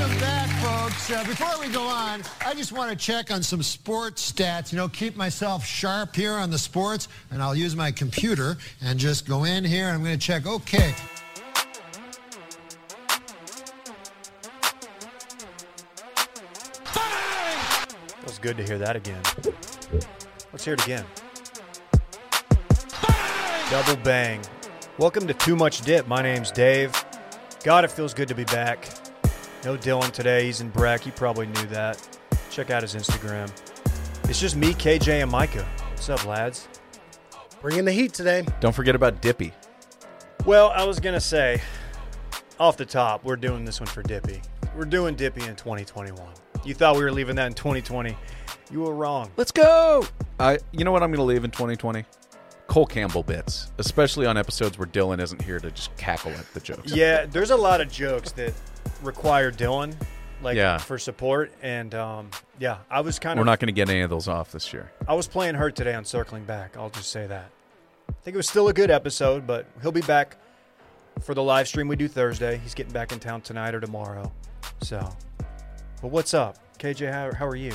Welcome back, folks. Uh, before we go on, I just want to check on some sports stats. You know, keep myself sharp here on the sports, and I'll use my computer and just go in here. And I'm going to check. Okay. It was good to hear that again. Let's hear it again. Double bang. Welcome to Too Much Dip. My name's Dave. God, it feels good to be back. No Dylan today. He's in Breck. You probably knew that. Check out his Instagram. It's just me, KJ, and Micah. What's up, lads? Bringing the heat today. Don't forget about Dippy. Well, I was going to say, off the top, we're doing this one for Dippy. We're doing Dippy in 2021. You thought we were leaving that in 2020. You were wrong. Let's go. I. You know what I'm going to leave in 2020? Cole Campbell bits, especially on episodes where Dylan isn't here to just cackle at the jokes. Yeah, there's a lot of jokes that require Dylan, like Yeah. for support, and um, yeah, I was kind of. We're not going to get any of those off this year. I was playing hurt today on circling back. I'll just say that. I think it was still a good episode, but he'll be back for the live stream we do Thursday. He's getting back in town tonight or tomorrow. So, but what's up, KJ? How, how are you?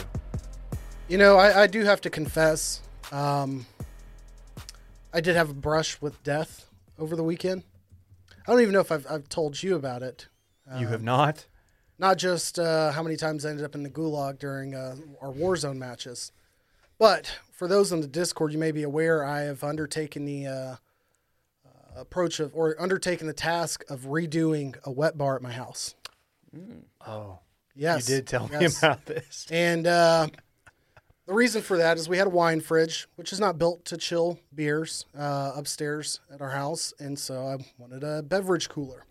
You know, I, I do have to confess, um, I did have a brush with death over the weekend. I don't even know if I've, I've told you about it. You have not. Not just uh, how many times I ended up in the gulag during uh, our Warzone matches, but for those in the Discord, you may be aware I have undertaken the uh, uh, approach of, or undertaken the task of redoing a wet bar at my house. Oh, Yes, you did tell me about this. And uh, the reason for that is we had a wine fridge, which is not built to chill beers uh, upstairs at our house. And so I wanted a beverage cooler.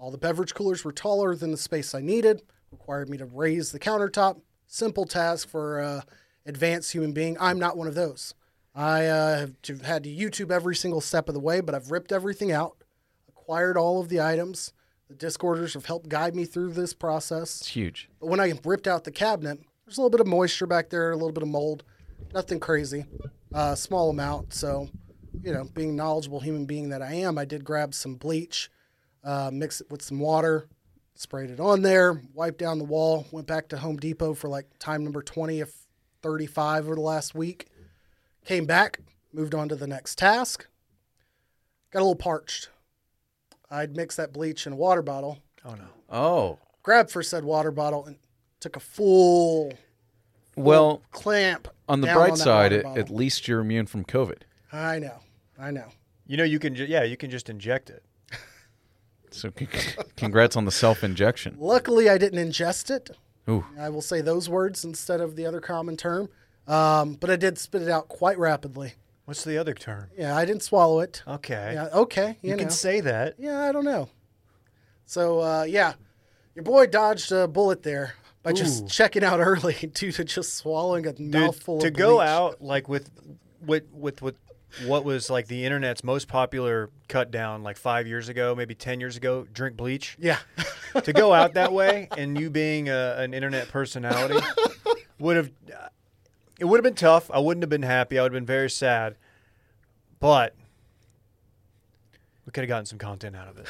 All the beverage coolers were taller than the space I needed, required me to raise the countertop. Simple task for uh, advanced human being. I'm not one of those. I uh, have to- had to YouTube every single step of the way, but I've ripped everything out, acquired all of the items. The Discorders have helped guide me through this process. It's huge. But when I ripped out the cabinet, there's a little bit of moisture back there, a little bit of mold. Nothing crazy, uh, small amount. So, you know, being knowledgeable human being that I am, I did grab some bleach, uh, mix it with some water, sprayed it on there, wiped down the wall, went back to Home Depot for like time number 20 of 35 over the last week. Came back, moved on to the next task. Got a little parched. I'd mix that bleach in a water bottle, Oh no. Oh, grabbed for said water bottle and took a full well, clamp. on the bright that side, water at, at least you're immune from COVID. I know, I know. You know you can. Ju- yeah, you can just inject it. So, c- congrats on the self injection. Luckily, I didn't ingest it. Ooh, I will say those words instead of the other common term. Um, but I did spit it out quite rapidly. What's the other term? Yeah, I didn't swallow it. Okay. Yeah, okay, you, you know. can say that. yeah, I don't know. So uh, yeah, your boy dodged a bullet there by just checking out early due to just swallowing a Dude, mouthful to of go bleach. out like with with with with what was like the internet's most popular cut down like five years ago, maybe ten years ago, drink bleach. Yeah, to go out that way, and you being a, an internet personality would have it would have been tough. I wouldn't have been happy. I would have been very sad, but we could have gotten some content out of it.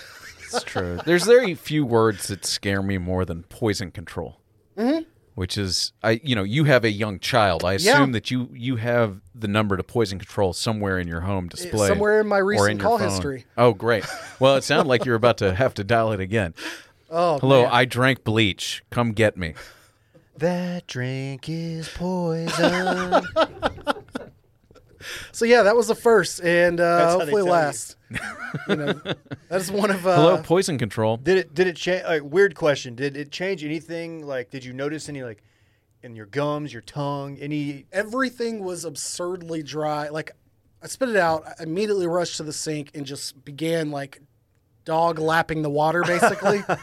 it's true. There's very few words that scare me more than poison control. Mm-hmm. Which is, I you know, you have a young child. I Yeah. assume that you you have the number to poison control somewhere in your home eh, display, somewhere in my recent in call phone. history. Oh, great. Well, it sounded like you're about to have to dial it again. Oh, Hello, man. I drank bleach. Come get me. That drink is poison. So yeah, that was the first, and uh, That's hopefully tell you. last. you know, that's one of uh, Hello, poison control. did it? Did it change? Like, weird question. Did it change anything? Like, did you notice any like in your gums, your tongue, any? everything was absurdly dry. Like I spit it out, I immediately rushed to the sink and just began like dog lapping the water basically.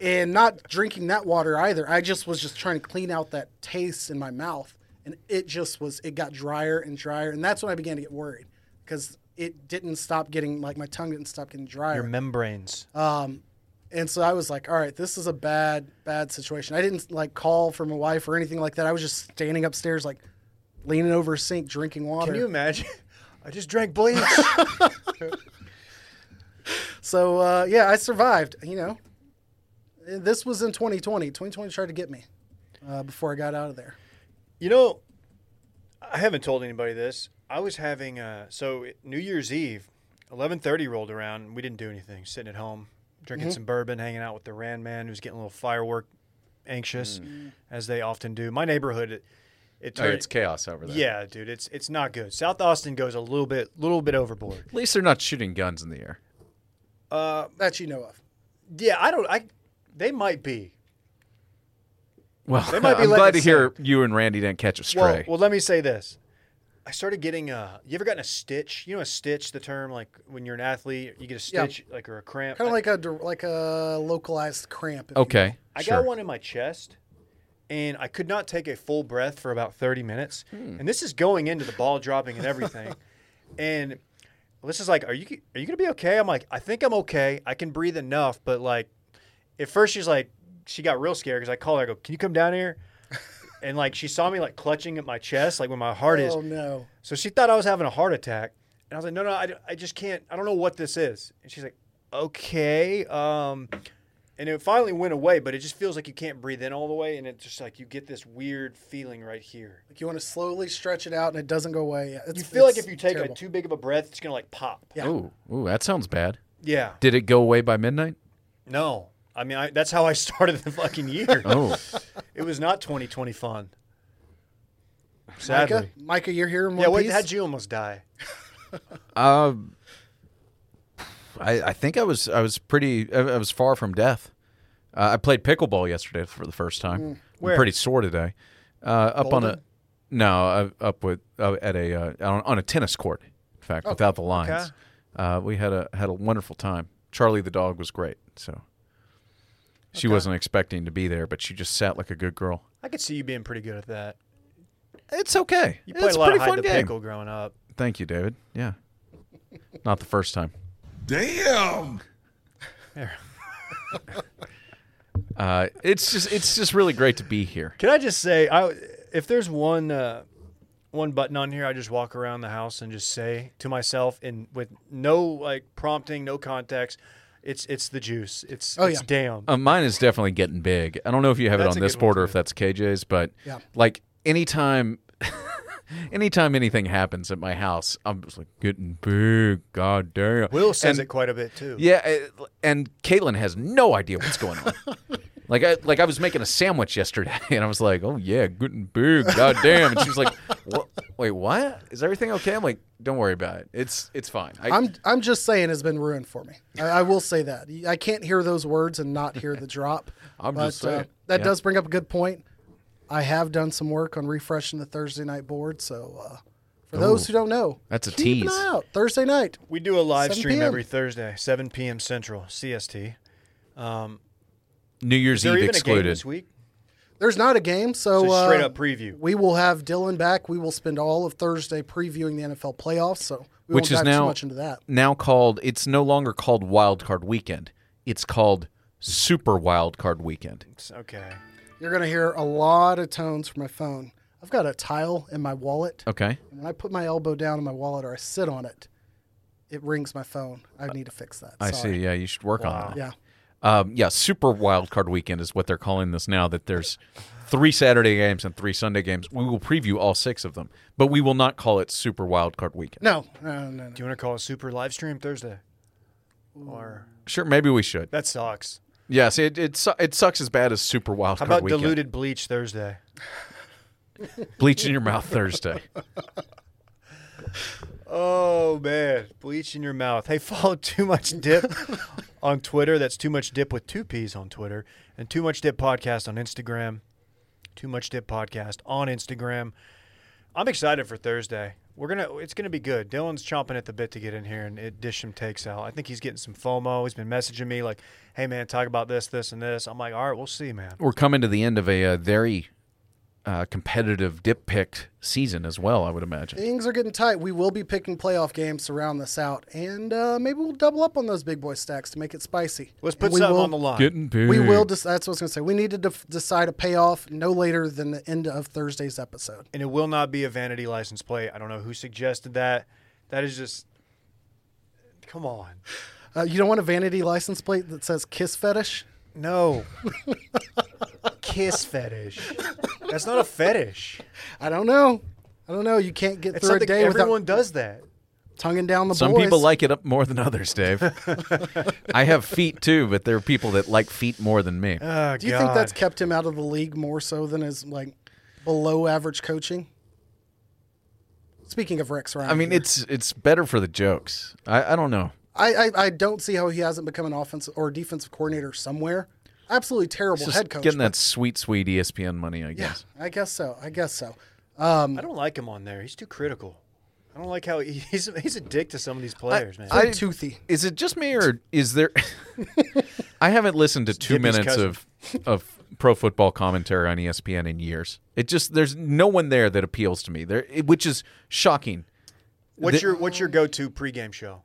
and not drinking that water either. I just was just trying to clean out that taste in my mouth. And it just was it got drier and drier. And that's when I began to get worried. Because it didn't stop getting like my tongue didn't stop getting drier. Your membranes. Um, and so I was like, all right, this is a bad, bad situation. I didn't like call for my wife or anything like that. I was just standing upstairs, like leaning over a sink, drinking water. Can you imagine? I just drank bleach. so uh, yeah, I survived. You know, This was in 2020. 2020 tried to get me uh, before I got out of there. You know, I haven't told anybody this. I was having uh, so New Year's Eve, eleven thirty rolled around. and We didn't do anything. Sitting at home, drinking some bourbon, hanging out with the Rand man, who's getting a little firework anxious, as they often do. My neighborhood, it, it Oh, it's chaos over there. yeah, dude, it's it's not good. South Austin goes a little bit, little bit overboard. At least they're not shooting guns in the air. Uh, That you know of. yeah, I don't. I they might be. Well, They might be I'm glad it to hear sink. you and Randy didn't catch a Well, stray. well, let me say this. I started getting a. you ever gotten a stitch? You know a stitch, the term like when you're an athlete, you get a Yeah. stitch like or a cramp. Kind of like a like a localized cramp. if you okay, I sure. got one in my chest and I could not take a full breath for about 30 minutes. Hmm. And this is going into the ball dropping and everything. and this is like, are you are you gonna be okay? I'm like, I think I'm okay. I can breathe enough, but like, at first she's like, she got real scared because I called her. I go, can you come down here? and like she saw me like clutching at my chest, like when my heart is. Oh no. So she thought I was having a heart attack. And I was like, no, no, I, I just can't. I don't know what this is. And she's like, okay. Um, and it finally went away, but it just feels like you can't breathe in all the way. And it's just like you get this weird feeling right here. Like you want to slowly stretch it out and it doesn't go away. Yeah, it's, You feel like if you take terrible. a too big of a breath, it's going to like pop. Yeah. Ooh, ooh, that sounds bad. Yeah. Did it go away by midnight? No. I mean, I, that's how I started the fucking year. Oh, It was not 2020 fun. Sadly. Micah, Micah, you're here in one Yeah, wait, piece. how'd you almost die? um, I I think I was I was pretty I, I was far from death. Uh, I played pickleball yesterday for the first time. I'm pretty sore today. Uh, up on a Bolden? no, uh, up with uh, at a uh, on, on a tennis court. In fact, without the lines, okay. uh, we had a had a wonderful time. Charlie the dog was great, so she wasn't expecting to be there, but she just sat like a good girl. I could see you being pretty good at that. It's okay. You played it's a lot pretty of hide fun the game. pickle growing up. Thank you, David. Yeah, not the first time. Damn. Uh, it's just it's just really great to be here. Can I just say, I if there's one uh, one button on here, I just walk around the house and just say to myself, and with no like prompting, no context, it's it's the juice. It's Oh, it's yeah. damn. Uh, mine is definitely getting big. I don't know if you have That's it on this good board or if that's KJ's, but Yeah. like anytime, anytime anything happens at my house, I'm just like getting big. God damn. Will says And- it quite a bit too. Yeah, uh, and Caitlin has no idea what's going on. like I like I was making a sandwich yesterday, and I was like, "Oh yeah, getting big, god damn!" And she was like, what? "Wait, what? Is everything okay?" I'm like, "Don't worry about it. It's it's fine." I, I'm I'm just saying it's been ruined for me. I, I will say that I can't hear those words and not hear the drop. I'm but, just uh, saying. that Yeah. does bring up a good point. I have done some work on refreshing the Thursday night board, so uh, for those who don't know, That's a keep tease. An eye out Thursday night. We do a live stream p.m. every Thursday, 7 p.m. Central CST. New Year's Is there Eve even a game excluded. this week? There's not a game, so, So straight uh, up preview. We will have Dylan back. We will spend all of Thursday previewing the NFL playoffs. So we Which won't is now too much into that. now called. It's no longer called Wild Card Weekend. It's called Super Wild Card Weekend. It's okay. You're gonna hear a lot of tones from my phone. I've got a tile in my wallet. Okay. And when I put my elbow down in my wallet or I sit on it, it rings my phone. I need to fix that. I Sorry. see. Yeah, you should work on Wow. that. Yeah. Um, yeah, Super Wild Card Weekend is what they're calling this now. That there's three Saturday games and three Sunday games. We will preview all six of them, but we will not call it Super Wild Card Weekend. No, no, no, no. Do you want to call it super live stream Thursday? Or Sure, maybe we should. that sucks. Yes, it it, su- it sucks as bad as Super Wild card. How Card about Weekend. diluted bleach Thursday? Bleach in your mouth Thursday. Oh man, bleach in your mouth. Hey, follow Too Much Dip on Twitter. That's Too Much Dip with two P's on Twitter, and Too Much Dip podcast on Instagram. Too Much Dip podcast on Instagram. I'm excited for Thursday. We're gonna. It's gonna be good. Dylan's chomping at the bit to get in here and it dish some takes out. I think he's getting some FOMO. He's been messaging me like, "Hey man, talk about this, this, and this." I'm like, "All right, we'll see, man." We're coming to the end of a, uh very uh, competitive dip picked season as well. I would imagine. Things are getting tight. We will be picking playoff games to round this out, and uh, maybe we'll double up on those big boy stacks to make it spicy. Let's put we something will- on the line. Getting big. We will. Dec- that's what I was going to say. We need to def- decide a payoff no later than the end of Thursday's episode. and it will not be a vanity license plate. I don't know who suggested that. That is just. Come on. Uh, you don't want a vanity license plate that says "kiss fetish." No. Kiss fetish. That's not a fetish. I don't know. I don't know. You can't get It's through a something day everyone without does that. tonguing down the ball. Some boys. people like it up more than others, Dave. I have feet too, but there are people that like feet more than me. Oh, Do you think that's kept him out of the league more so than his like below average coaching? Speaking of Rex Ryan, I mean, here. it's it's better for the jokes. I, I don't know. I, I I don't see how he hasn't become an offensive or defensive coordinator somewhere. Absolutely terrible Just head coach. getting but- that sweet, sweet ESPN money, I yeah, guess. I guess so. I guess so. I don't like him on there. He's too critical. I don't like how he, he's he's a dick to some of these players, man. I, toothy. Is it just me, or is there? I haven't listened to two Dippy's minutes cousin. of of pro football commentary on ESPN in years. It just there's no one there that appeals to me. There, it- which is shocking. what's the- your what's your go to pregame show?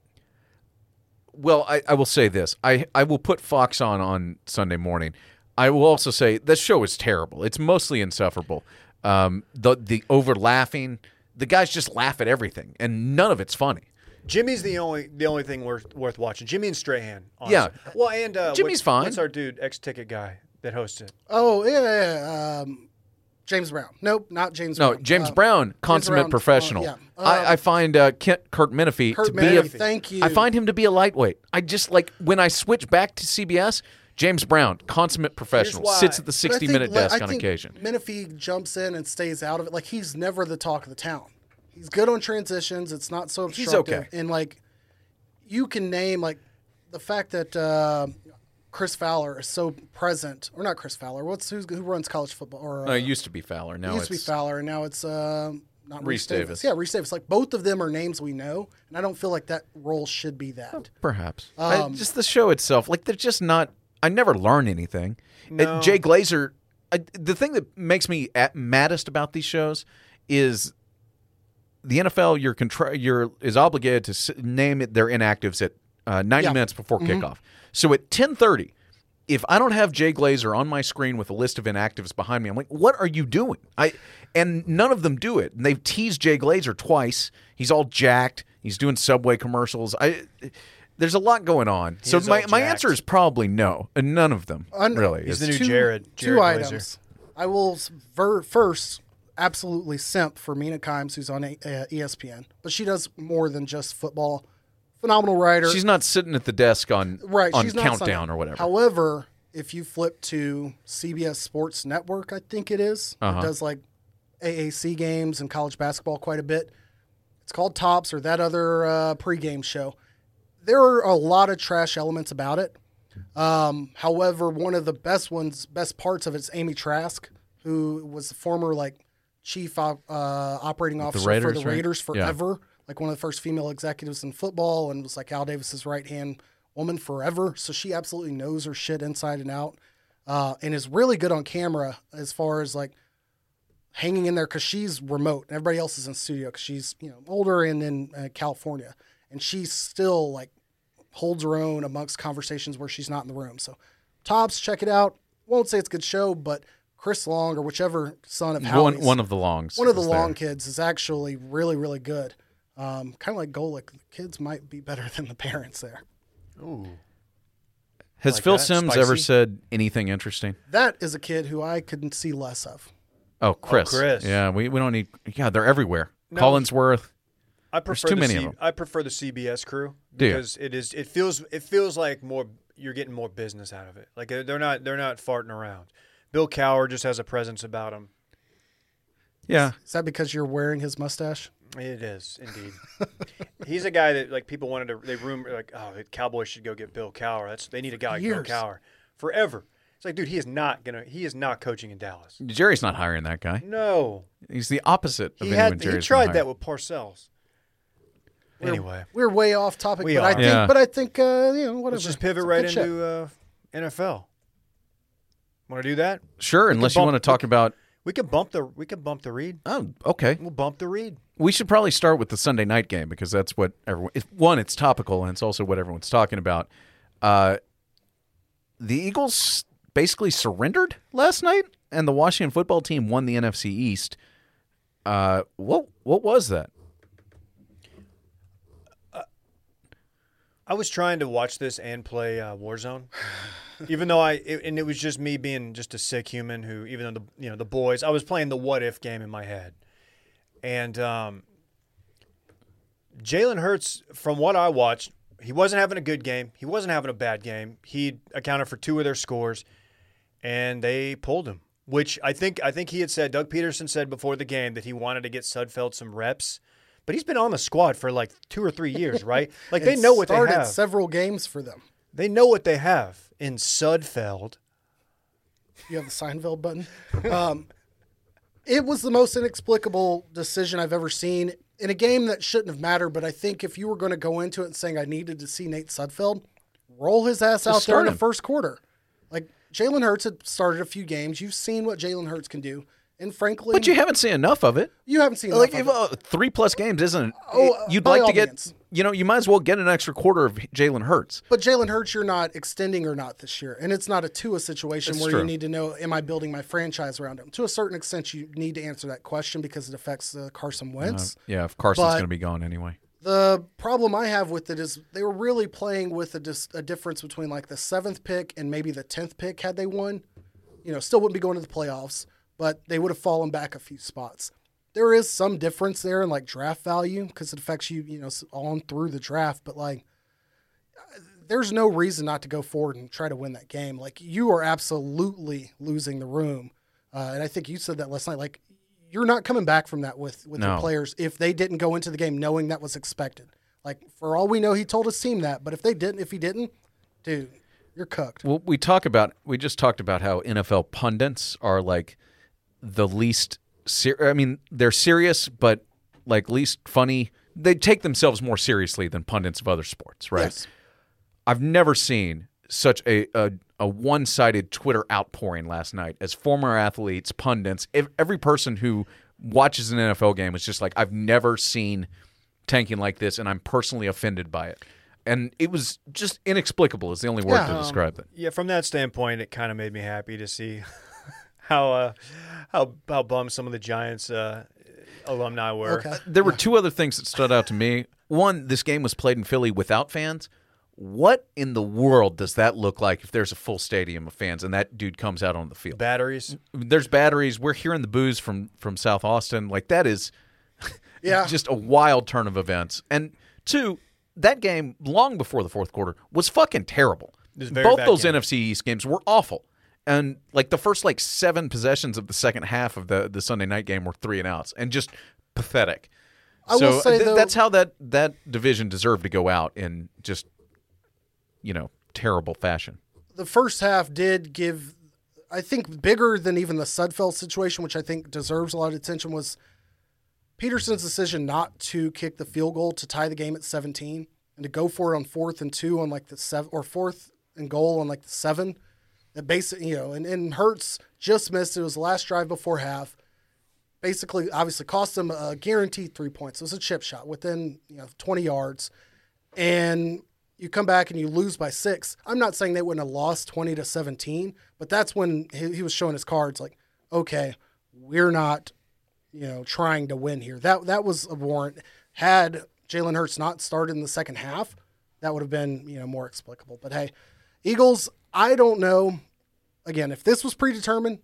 Well, I, I will say this. I, I will put Fox on on Sunday morning. I will also say this show is terrible. It's mostly insufferable. Um, the the over laughing. The guys just laugh at everything, and none of it's funny. Jimmy's the only the only thing worth worth watching. Jimmy and Strahan. Yeah. Well, and uh, Jimmy's what's- fine. What's our dude ex ticket guy that hosts it? Oh yeah, yeah, yeah, um, James Brown. Nope, not James. No, Brown. James Uh, Brown, consummate Brown, uh, professional. yeah. I, Um, I find uh, Kent, Curt Menefee Kurt to be a. Thank you. I find him to be a lightweight. I just like when I switch back to CBS. James Brown, consummate professional, sits at the I think, sixty-minute desk I on occasion. Menefee jumps in and stays out of it. Like he's never the talk of the town. He's good on transitions. It's not so He's okay. And like, you can name like the fact that uh, Chris Fowler is so present, or not Chris Fowler. What's who's, who runs college football? Or No, uh, it used to be Fowler. Now it used to be Fowler, and now it's uh, not Rece Rece Davis. Yeah, Rece Davis. Like both of them are names we know, and I don't feel like that role should be that. Perhaps. Um, I, just the show itself, like they're just not. I never learn anything. Uh, Jay Glazer. I, the thing that makes me at, maddest about these shows is the NFL. You're contra- you're is obligated to s- name it their inactives at uh, 90 Yeah. minutes before kickoff. So at 10:30. If I don't have Jay Glazer on my screen with a list of inactives behind me, I'm like, "What are you doing?" I and none of them do it. And they've teased Jay Glazer twice. He's all jacked. He's doing Subway commercials. I there's a lot going on. so my, my answer is probably no. And none of them Un- really. He's is. the new two, Jared. two Jared Glazer. items. I will ver- first absolutely simp for Mina Kimes, who's on a- uh, ESPN, but she does more than just football. Phenomenal writer. She's not sitting at the desk on right. on countdown or whatever. However, if you flip to CBS Sports Network, I think it is, Uh-huh. it does like AAC games and college basketball quite a bit. It's called Tops or that other uh, pregame show. There are a lot of trash elements about it. Um, however, one of the best ones, best parts of it is Amy Trask, who was the former like chief op, uh, operating officer for Raiders, the right? Raiders Yeah. Like one of the first female executives in football, and was like Al Davis's right hand woman forever. So she absolutely knows her shit inside and out, uh, and is really good on camera as far as like hanging in there because she's remote and everybody else is in studio because she's you know older and in uh, California, and she's still like holds her own amongst conversations where she's not in the room. So, tops, check it out. Won't say it's a good show, but Chris Long or whichever son of one Howie's, one of the longs. one of the is there. Long kids is actually really really good. Um, kind of like Golic, the kids might be better than the parents there. Has Like Phil that? Simms ever said anything interesting? That is a kid who I couldn't see less of. Oh, Chris. Chris. Yeah, we, we don't need. Yeah, they're everywhere. Collinsworth. I prefer too the many C- of 'em. I prefer the CBS crew because it is it feels it feels like more you're getting more business out of it. Like uh, they're not they're not farting around. Bill Cowher just has a presence about him. Yeah, Is that because you're wearing his mustache? It is indeed. He's a guy that like people wanted to they rumor like oh the Cowboys should go get Bill Cowher. That's they need a guy like Bill Years. Cowher forever. It's like dude he is not gonna he is not coaching in Dallas. Jerry's not hiring that guy. No, He's the opposite of he anyone had Jerry's he gonna tried hire. that with Parcells. Anyway, We're way off topic, We but I are. think, Yeah. but I think, uh, you know, whatever. let's just pivot It's a right good shit. into uh, NFL. Want to do that? Sure, unless you bump- want to talk about. We could bump the we could bump the read. Oh, okay. We'll bump the read. We should probably start with the Sunday night game because that's what everyone. If, one, it's topical, and it's also what everyone's talking about. Uh, the Eagles basically surrendered last night, and the Washington football team won the NFC East. Uh, what what was that? I was trying to watch this and play uh, Warzone, even though I it, and it was just me being just a sick human who, even though the you know the boys, I was playing the what if game in my head, and um, Jalen Hurts, from what I watched, he wasn't having a good game. He wasn't having a bad game. He accounted for two of their scores, and they pulled him. Which I think I think he had said. Doug Pederson said before the game that he wanted to get Sudfeld some reps. But he's been on the squad for like two or three years, right? Like they know what they have. several games for them. They know what they have in Sudfeld. You have the Seinfeld button. Um, it was the most inexplicable decision I've ever seen in a game that shouldn't have mattered. But I think if you were going to go into it and saying I needed to see Nate Sudfeld, roll his ass out there in the first quarter. Like Jalen Hurts had started a few games. You've seen what Jalen Hurts can do, and frankly, But you haven't seen enough of it. you haven't seen Like enough if, it. uh, three plus games isn't. Oh, uh, you'd like to get. means. You know, you might as well get an extra quarter of Jalen Hurts. But Jalen Hurts, you're not extending or not this year, and it's not a Tua situation That's where true. you need to know: Am I building my franchise around him? To a certain extent, you need to answer that question because it affects uh, Carson Wentz. Yeah, if Carson's going to be gone anyway. The problem I have with it is they were really playing with a, dis- a difference between like the seventh pick and maybe the tenth pick had they won. You know, still wouldn't be going to the playoffs, but they would have fallen back a few spots. There is some difference there in like draft value because it affects you, you know, on through the draft. But like, there's no reason not to go forward and try to win that game. Like you are absolutely losing the room, uh, and I think you said that last night. Like you're not coming back from that with with your players if they didn't go into the game knowing that was expected. Like for all we know, he told his team that, but if they didn't, if he didn't, dude, you're cooked. Well, we talk about we just talked about how NFL pundits are like the least. Ser- I mean, they're serious, but like least funny. They take themselves more seriously than pundits of other sports, right? Yes. I've never seen such a, a, a one sided Twitter outpouring last night as former athletes, pundits, ev- every person who watches an NFL game was just like, I've never seen tanking like this, and I'm personally offended by it. And it was just inexplicable, is the only word Yeah, to um, describe it. Yeah, from that standpoint, it kind of made me happy to see how uh, how how bummed some of the Giants uh, alumni were. Okay. There were two other things that stood out to me. One, this game was played in Philly without fans. What in the world does that look like if there's a full stadium of fans and that dude comes out on the field? Batteries. There's batteries. We're hearing the booze from from South Austin. Like that is Yeah. just a wild turn of events. And two, that game long before the fourth quarter was fucking terrible. was Both those game. NFC East games were awful. And like the first like seven possessions of the second half of the the Sunday night game were three and outs and just pathetic. I so will say, th- though- that's how that that division deserved to go out in just you know terrible fashion. the first half did give, I think, bigger than even the Sudfeld situation, which I think deserves a lot of attention, was Pederson's decision not to kick the field goal to tie the game at 17 and to go for it on fourth and two on like the seven or fourth and goal on like the seven. That basically, you know, and, and Hurts just missed. It was the last drive before half. Basically, obviously, cost them a guaranteed three points. It was a chip shot within you know 20 yards and you come back and you lose by six. I'm not saying they wouldn't have lost 20 to 17, but that's when he, he was showing his cards like, okay, we're not, you know, trying to win here. That that was a warrant. Had Jalen Hurts not started in the second half, that would have been, you know, more explicable. But hey, Eagles, I don't know. Again, if this was predetermined,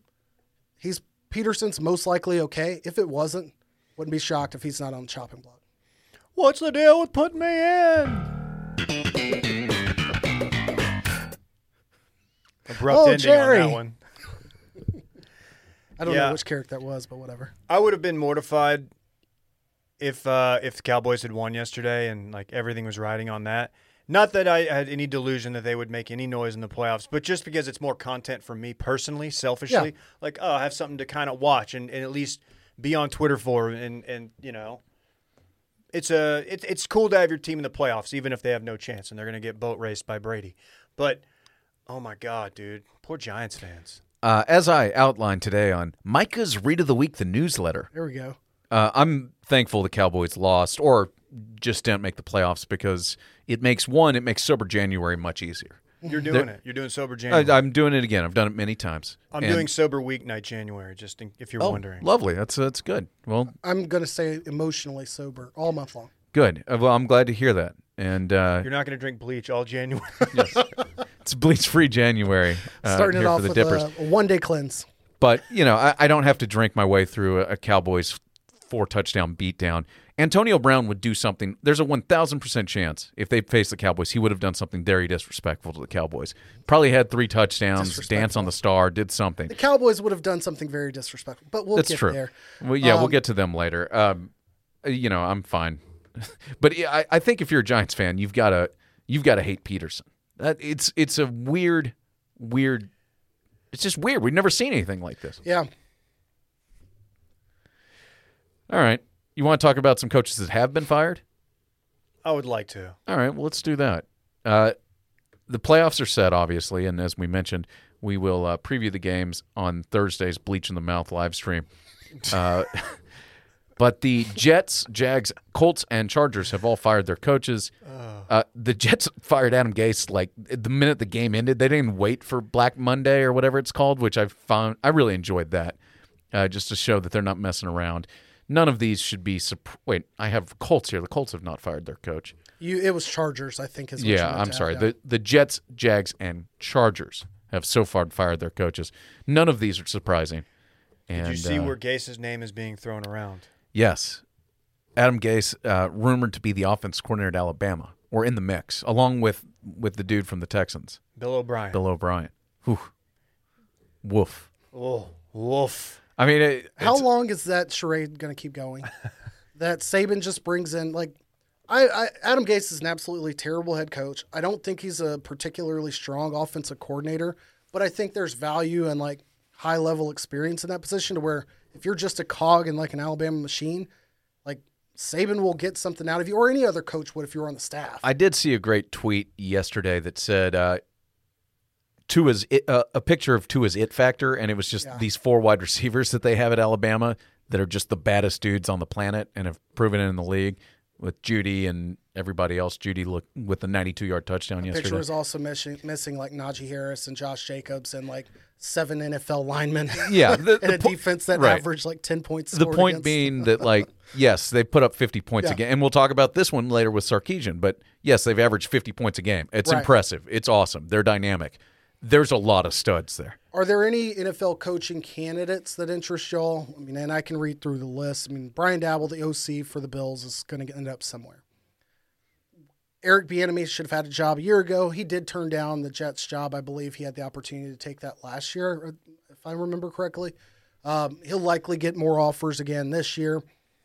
he's Pederson's most likely okay. If it wasn't, wouldn't be shocked if he's not on the chopping block. What's the deal with putting me in? Abrupt Oh, ending Jerry. on that one. I don't Yeah. know which character that was, but whatever. I would have been mortified if uh, if the Cowboys had won yesterday and like everything was riding on that. Not that I had any delusion that they would make any noise in the playoffs, but just because it's more content for me personally, selfishly, Yeah. like oh, I have something to kind of watch and, and at least be on Twitter for, and and you know, it's a it's it's cool to have your team in the playoffs, even if they have no chance and they're gonna get boat raced by Brady. But oh my god, dude, poor Giants fans. Uh, as I outlined today on Micah's Read of the Week, the newsletter, There we go. uh, I'm thankful the Cowboys lost or just didn't make the playoffs because it makes one, it makes sober January much easier. You're doing it. You're doing sober January. I, I'm doing it again. I've done it many times. I'm And- doing sober weeknight January, just in, if you're Oh, wondering. lovely. That's that's good. Well, I'm gonna say emotionally sober all month long. Good. Uh, Well, I'm glad to hear that. And uh, You're not going to drink bleach all January. yes. it's bleach free January. Uh, Starting here it off for the with Dippers. a, a one day cleanse. But you know, I, I don't have to drink my way through a, a Cowboys four touchdown beatdown. Antonio Brown would do something. There's a one thousand percent chance if they faced the Cowboys, he would have done something very disrespectful to the Cowboys. Probably had three touchdowns, dance on the star, did something. The Cowboys would have done something very disrespectful, but we'll That's get true. there. Well, yeah, we'll Um, get to them later. Um, you know, I'm fine. but I, I think if you're a Giants fan, you've got to you've got to hate Pederson. That it's it's a weird, weird. It's just weird. We've never seen anything like this. Yeah. All right, you want to talk about some coaches that have been fired? I would like to. All right, well, let's do that. Uh, the playoffs are set, obviously, and as we mentioned, we will uh, preview the games on Thursday's Bleach in the Mouth live stream. Uh, but the Jets, Jags, Colts, and Chargers have all fired their coaches. Uh, the Jets fired Adam Gase like the minute the game ended. They didn't wait for Black Monday or whatever it's called, which I found I really enjoyed that, uh, just to show that they're not messing around. None of these should be. Sup- Wait, I have Colts here. The Colts have not fired their coach. You, it was Chargers, I think. Is what Yeah, I'm sorry. add, yeah. The the Jets, Jags, and Chargers have so far fired their coaches. None of these are surprising. And Did you see uh, where Gase's name is being thrown around? Yes, Adam Gase, uh, rumored to be the offense coordinator at Alabama, or in the mix, along with with the dude from the Texans, Bill O'Brien. Bill O'Brien. Whew. Woof. Oh, woof. I mean, it, How long is that charade going to keep going? that Saban just brings in like, I, I Adam Gase is an absolutely terrible head coach. I don't think he's a particularly strong offensive coordinator, but I think there's value and like high level experience in that position to where if you're just a cog in like an Alabama machine, like Saban will get something out of you, or any other coach would if you were on the staff. I did see a great tweet yesterday that said uh, Tua's it, uh, a picture of Tua's it factor, and it was just Yeah. these four wide receivers that they have at Alabama that are just the baddest dudes on the planet and have proven it in the league with Jeudy and everybody else. Jeudy look with the 92 yard touchdown Picture yesterday. Picture was also missing, missing like Najee Harris and Josh Jacobs and like seven NFL linemen. Yeah, the- and the a po- defense that right. averaged like ten points. the point against. being that like yes they put up 50 points Yeah. a game and we'll talk about this one later with Sarkisian but yes they've averaged 50 points a game it's Right. impressive it's awesome they're dynamic there's a lot of studs there Are there any NFL coaching candidates that interest y'all? I mean, and I can read through the list. I mean, Brian Daboll, the OC for the Bills, is going to end up somewhere. Eric Bieniemy should have had a job a year ago. He did turn down the Jets job. I believe he had the opportunity to take that last year, if I remember correctly. Um, he'll likely get more offers again this year.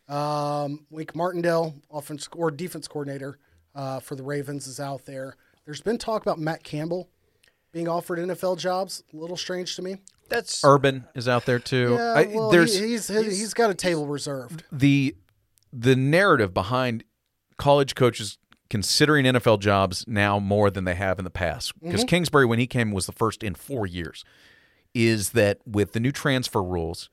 Um, Wink Martindale, offense or defense coordinator uh, for the Ravens, is out there. There's been talk about Matt Campbell being offered NFL jobs. A little strange to me. That's urban is out there too Yeah, I- well, there's he, he's, he's got a table reserved. the the narrative behind college coaches considering NFL jobs now more than they have in the past because mm-hmm. Kingsbury when he came was the first in 4 years is that with the new transfer rules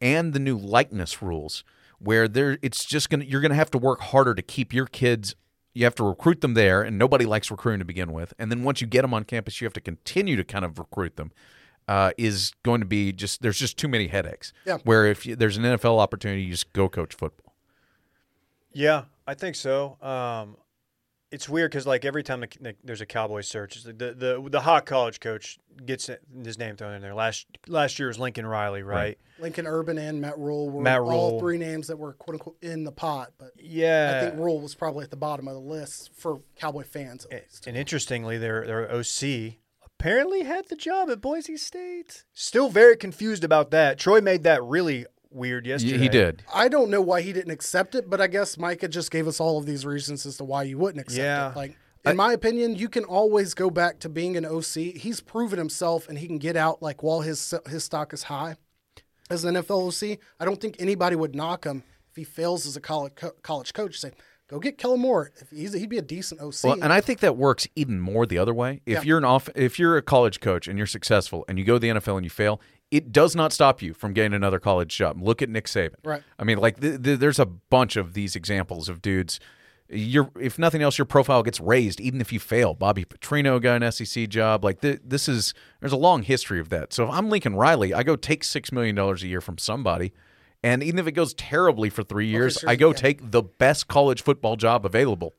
and the new likeness rules where there it's just going to you're going to have to work harder to keep your kids you have to recruit them there and nobody likes recruiting to begin with and then once you get them on campus you have to continue to kind of recruit them uh, is going to be just there's just too many headaches Yeah. where if you, there's an NFL opportunity you just go coach football Yeah, I think so. Um, it's weird because like every time the, the, there's a Cowboy search, it's the, the the hot college coach gets his name thrown in there. Last last year was Lincoln Riley, right? Right. Lincoln Urban and Matt Rhule were Matt all three names that were quote unquote in the pot, but Yeah. I think Rhule was probably at the bottom of the list for Cowboy fans at least. And interestingly, their their OC apparently had the job at Boise State. Still very confused about that. Troy made that really weird yesterday. he did I don't know why he didn't accept it, but I guess Micah just gave us all of these reasons as to why you wouldn't accept Yeah. it. Like in my opinion, you can always go back to being an OC. He's proven himself, and he can get out like while his his stock is high as an NFL OC. I don't think anybody would knock him if he fails as a college co- college coach. Say, go get Kellen Moore. If he's, he'd be a decent OC. Well, and I think that works even more the other way. If Yeah. you're an off, if you're a college coach and you're successful and you go to the NFL and you fail, it does not stop you from getting another college job. Look at Nick Saban. Right. I mean, like th- th- there's a bunch of these examples of dudes. Your if nothing else, your profile gets raised even if you fail. Bobby Petrino got an SEC job. Like th- this is there's a long history of that. So if I'm Lincoln Riley, I go take six million dollars a year from somebody. And even if it goes terribly for three years, sure, I go yeah. take the best college football job available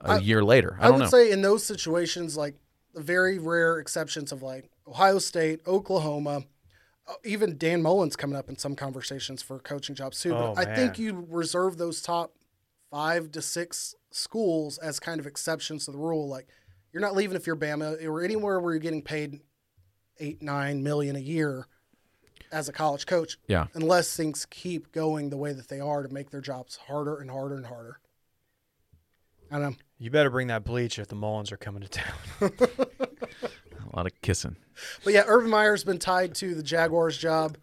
a year later. I, I, don't would know. say in those situations, like the very rare exceptions of like Ohio State, Oklahoma, Oh, even Dan Mullen's coming up in some conversations for coaching jobs too. Oh, but I think you reserve those top five to six schools as kind of exceptions to the rule. Like you're not leaving if you're Bama or anywhere where you're getting paid eight, nine million a year as a college coach. Yeah. Unless things keep going the way that they are to make their jobs harder and harder and harder. I don't know. You better bring that bleach if the Mullins are coming to town. a lot of kissing. But yeah, Urban Meyer's been tied to the Jaguars job.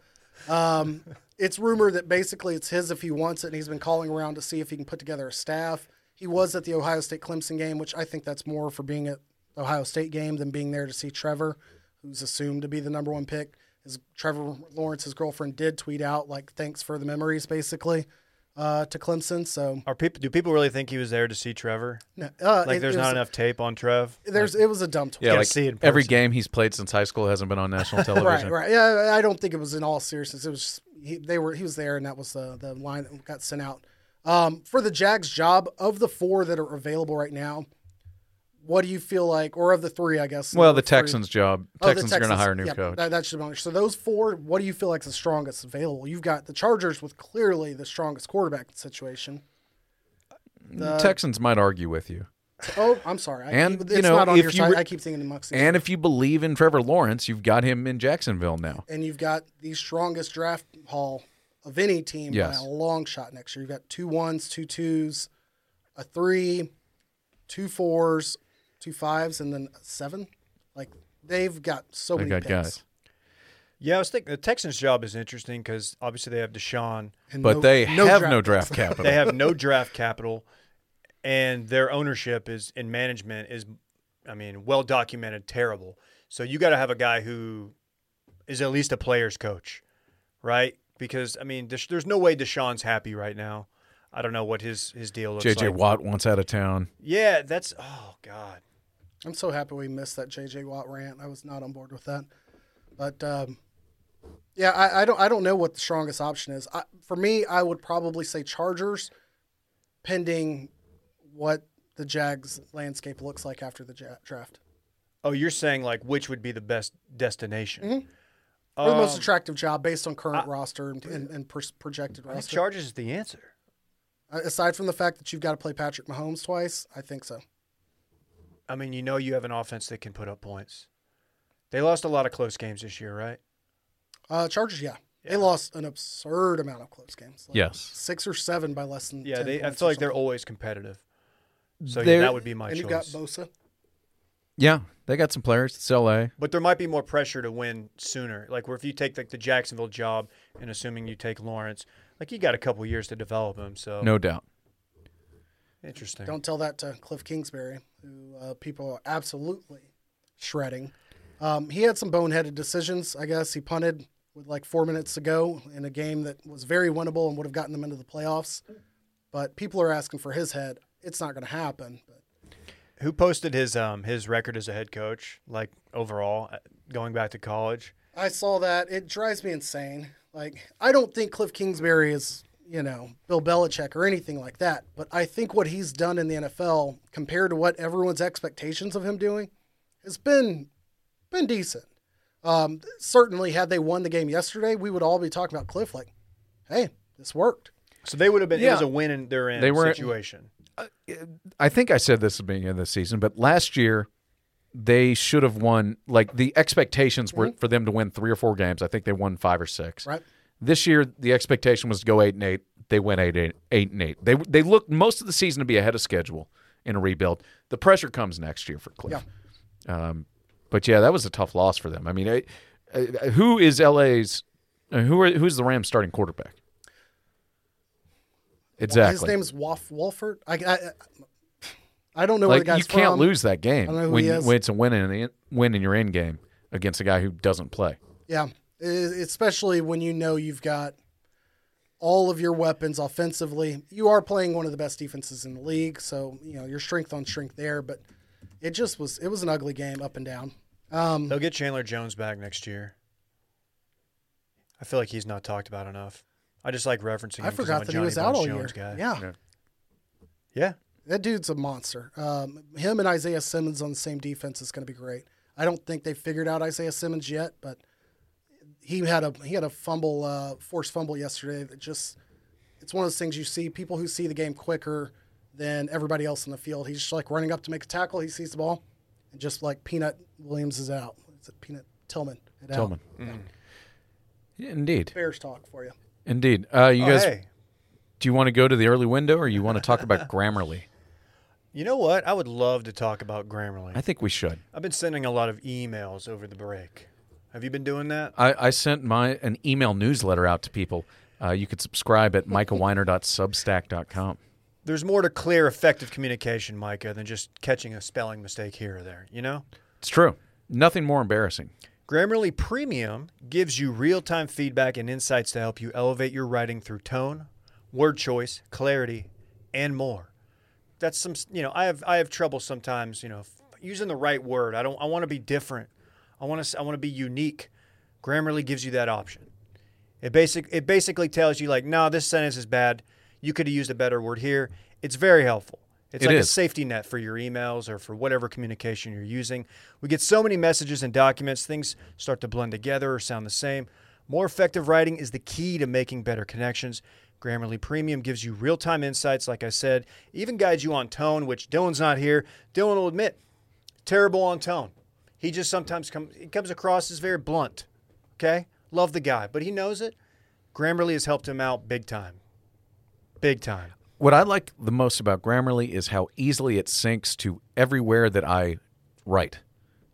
Um, it's rumored that basically it's his if he wants it, and he's been calling around to see if he can put together a staff. He was at the Ohio State Clemson game, which I think that's more for being at Ohio State game than being there to see Trevor, who's assumed to be the number one pick. His Trevor Lawrence's girlfriend, did tweet out like thanks for the memories, basically, uh, to Clemson. So Are people? Do people really think he was there to see Trevor? no, uh, Like, it- there's it not was- enough tape on Trev. There's it was a dumb tweet. Yeah, like see it every game he's played since high school hasn't been on national television. Right, right. Yeah, I don't think it was in all seriousness. It was just, he, they were he was there, and that was the the line that got sent out. Um, for the Jags job, of the four that are available right now, what do you feel like, or of the three, I guess? Well, the three- Texans job. Oh, the Texans are going to hire a new yeah, coach. That, that should be. So those four, what do you feel like is the strongest available? You've got the Chargers with clearly the strongest quarterback situation. The Texans might argue with you. Oh, I'm sorry. I, And, it's you know, not on if your you side. re- I keep thinking the Muxies. And if you believe in Trevor Lawrence, you've got him in Jacksonville now. and you've got the strongest draft haul of any team Yes. by a long shot next year. You've got two ones, two twos, a three, two fours, two fives, and then seven. Like they've got so They many got picks. guys. Yeah, I was thinking the Texans' job is interesting because obviously they have Deshaun. And But no- they no have draft no draft capital. They have no draft capital, and their ownership is in management is, I mean, well documented, terrible. So you got to have a guy who is at least a player's coach, right? Because I mean, Desha- there's no way Deshaun's happy right now. I don't know what his his deal looks J.J. like. Watt wants out of town. Yeah, that's oh god. I'm so happy we missed that JJ Watt rant. I was not on board with that. But um, yeah, I, I don't I don't know what the strongest option is. I, for me, I would probably say Chargers, pending what the Jags landscape looks like after the ja- draft. Oh, you're saying like which would be the best destination? Mm-hmm. Or the most Um, attractive job based on current roster and, and, and pers- projected I think roster. Chargers is the answer. Aside from the fact that you've got to play Patrick Mahomes twice, I think so. I mean, you know, you have an offense that can put up points. They lost a lot of close games this year, right? Uh, Chargers, yeah. They lost an absurd amount of close games. Like Yes. Six or seven by less than Yeah, 10 they. I feel or like they're always competitive. So yeah, that would be my And choice. you've got Bosa. Yeah, they got some players. It's L.A. But there might be more pressure to win sooner. Like where if you take like the Jacksonville job, and assuming you take Lawrence, like you got a couple years to develop him. So No doubt. interesting. Don't tell that to Cliff Kingsbury, who uh, people are absolutely shredding. Um, he had some boneheaded decisions. I guess he punted with like four minutes to go in a game that was very winnable and would have gotten them into the playoffs. But people are asking for his head. It's not going to happen. But Who posted his um his record as a head coach, like overall, uh, going back to college? I saw that. It drives me insane. Like, I don't think Cliff Kingsbury is, you know, Bill Belichick or anything like that. But I think what he's done in the NFL compared to what everyone's expectations of him doing has been been decent. Um, certainly, had they won the game yesterday, we would all be talking about Cliff like, hey, this worked. So they would have been. It Yeah. was a win in their in They were- situation. I think I said this at the beginning of the season, but last year they should have won. Like the expectations were for them to win three or four games. I think they won five or six. Right. This year the expectation was to go eight and eight. They went eight, eight, eight and eight. They they looked most of the season to be ahead of schedule in a rebuild. The pressure comes next year for Cliff. Um, but yeah, that was a tough loss for them. I mean, I, uh, who is LA's? Uh, who are who's the Rams starting quarterback? Exactly. His name's Wolf Wolford. I, I, I don't know where the like guy's you can't from. lose that game I don't know who when, when it's a win in the win in your end game against a guy who doesn't play. Yeah, especially when you know you've got all of your weapons offensively. You are playing one of the best defenses in the league, so you know your strength on strength there. But it just was it was an ugly game up and down. Um, They'll get Chandler Jones back next year. I feel like he's not talked about enough. I just like referencing him. I 'cause forgot I'm that he was out all Bones year. Guy. Yeah. Yeah. Yeah. that dude's a monster. Um, him and Isaiah Simmons on the same defense is going to be great. I don't think they figured out Isaiah Simmons yet, but he had a he had a fumble, uh, forced fumble yesterday. That just it's one of those things you see people who see the game quicker than everybody else in the field. He's just like running up to make a tackle. He sees the ball, and just like Peanut Williams is out. Is it Peanut Tillman? It out. Tillman. Indeed, Bears talk for you. indeed. Uh, you Oh, guys, hey, do you want to go to the early window, or you want to talk about Grammarly? you know what? I would love to talk about Grammarly. I think we should. I've been sending a lot of emails over the break. Have you been doing that? I, I sent my an email newsletter out to people. Uh, you could subscribe at michaelweiner.substack.com. There's more to clear, effective communication, Micah, than just catching a spelling mistake here or there. You know. It's true. Nothing more embarrassing. Grammarly Premium gives you real time feedback and insights to help you elevate your writing through tone, word choice, clarity, and more. That's some, you know, I have I have trouble sometimes, you know, using the right word. I don't I want to be different. I want to I want to be unique. Grammarly gives you that option. It basic it basically tells you like, no, this sentence is bad. You could have used a better word here. It's very helpful. It's It like a safety net for your emails or for whatever communication you're using. We get so many messages and documents, things start to blend together or sound the same. More effective writing is the key to making better connections. Grammarly Premium gives you real time insights, like I said, even guides you on tone, which Dylan's not here. Dylan will admit, terrible on tone. He just sometimes comes he comes across as very blunt. Okay? Love the guy, but he knows it. Grammarly has helped him out big time. Big time. What I like the most about Grammarly is how easily it syncs to everywhere that I write.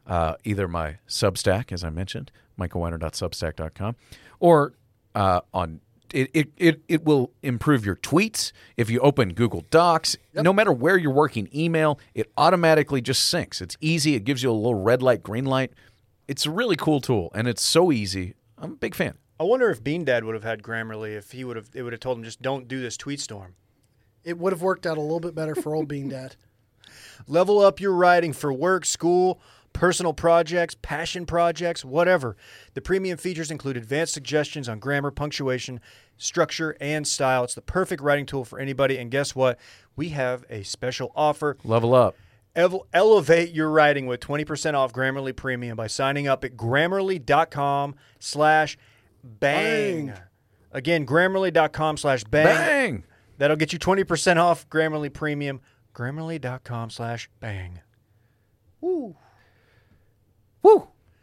Uh, either my Substack, as I mentioned, michaelweiner.substack.com, or uh, on it, it, it, it will improve your tweets. If you open Google Docs, no matter where you're working, email, it automatically just syncs. It's easy. It gives you a little red light, green light. It's a really cool tool, and it's so easy. I'm a big fan. I wonder if Bean Dad would have had Grammarly if he would have it would have told him just don't do this tweet storm. It would have worked out a little bit better for old Bean Dad. Level up your writing for work, school, personal projects, passion projects, whatever. The premium features include advanced suggestions on grammar, punctuation, structure, and style. It's the perfect writing tool for anybody. And guess what? We have a special offer. Level up. Ev- elevate your writing with 20% off Grammarly Premium by signing up at grammarly.com slash bang. Again, grammarly.com slash bang. Bang! That'll get you 20% off Grammarly Premium. Grammarly.com slash bang. Woo!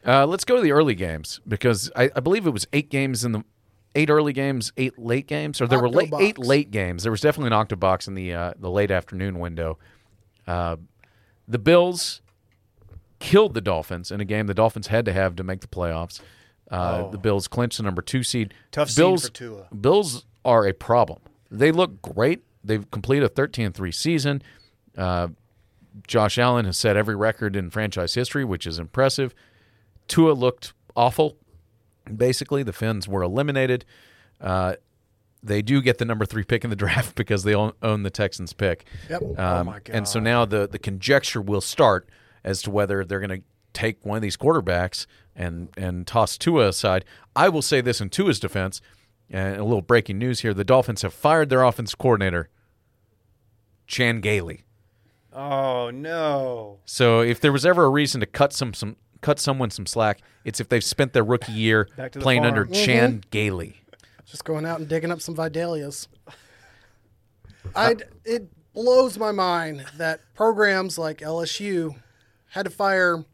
Uh, let's go to the early games because I, I believe it was eight games in the eight early games, eight late games, or there were late, eight late games. There was definitely an octobox in the uh, the late afternoon window. Uh, the Bills killed the Dolphins in a game the Dolphins had to have to make the playoffs. Uh, The Bills clinched the number two seed. Tough Bills, for Tua. Bills are a problem. They look great. They've completed a 13-3 season. Josh Allen has set every record in franchise history, which is impressive. Tua looked awful. Basically, the Finns were eliminated. Uh, they do get the number three pick in the draft because they own, the Texans pick. Yep. Um, my And so now the, the conjecture will start as to whether they're going to take one of these quarterbacks and, and toss Tua aside. I will say this in Tua's defense, and a little breaking news here the Dolphins have fired their offense coordinator, Chan Gailey. Oh, no. So if there was ever a reason to cut some some cut someone some slack, it's if they've spent their rookie year Back to the playing farm. under mm-hmm. Chan Gailey. Just going out and digging up some Vidalias. I it blows my mind that programs like LSU had to fire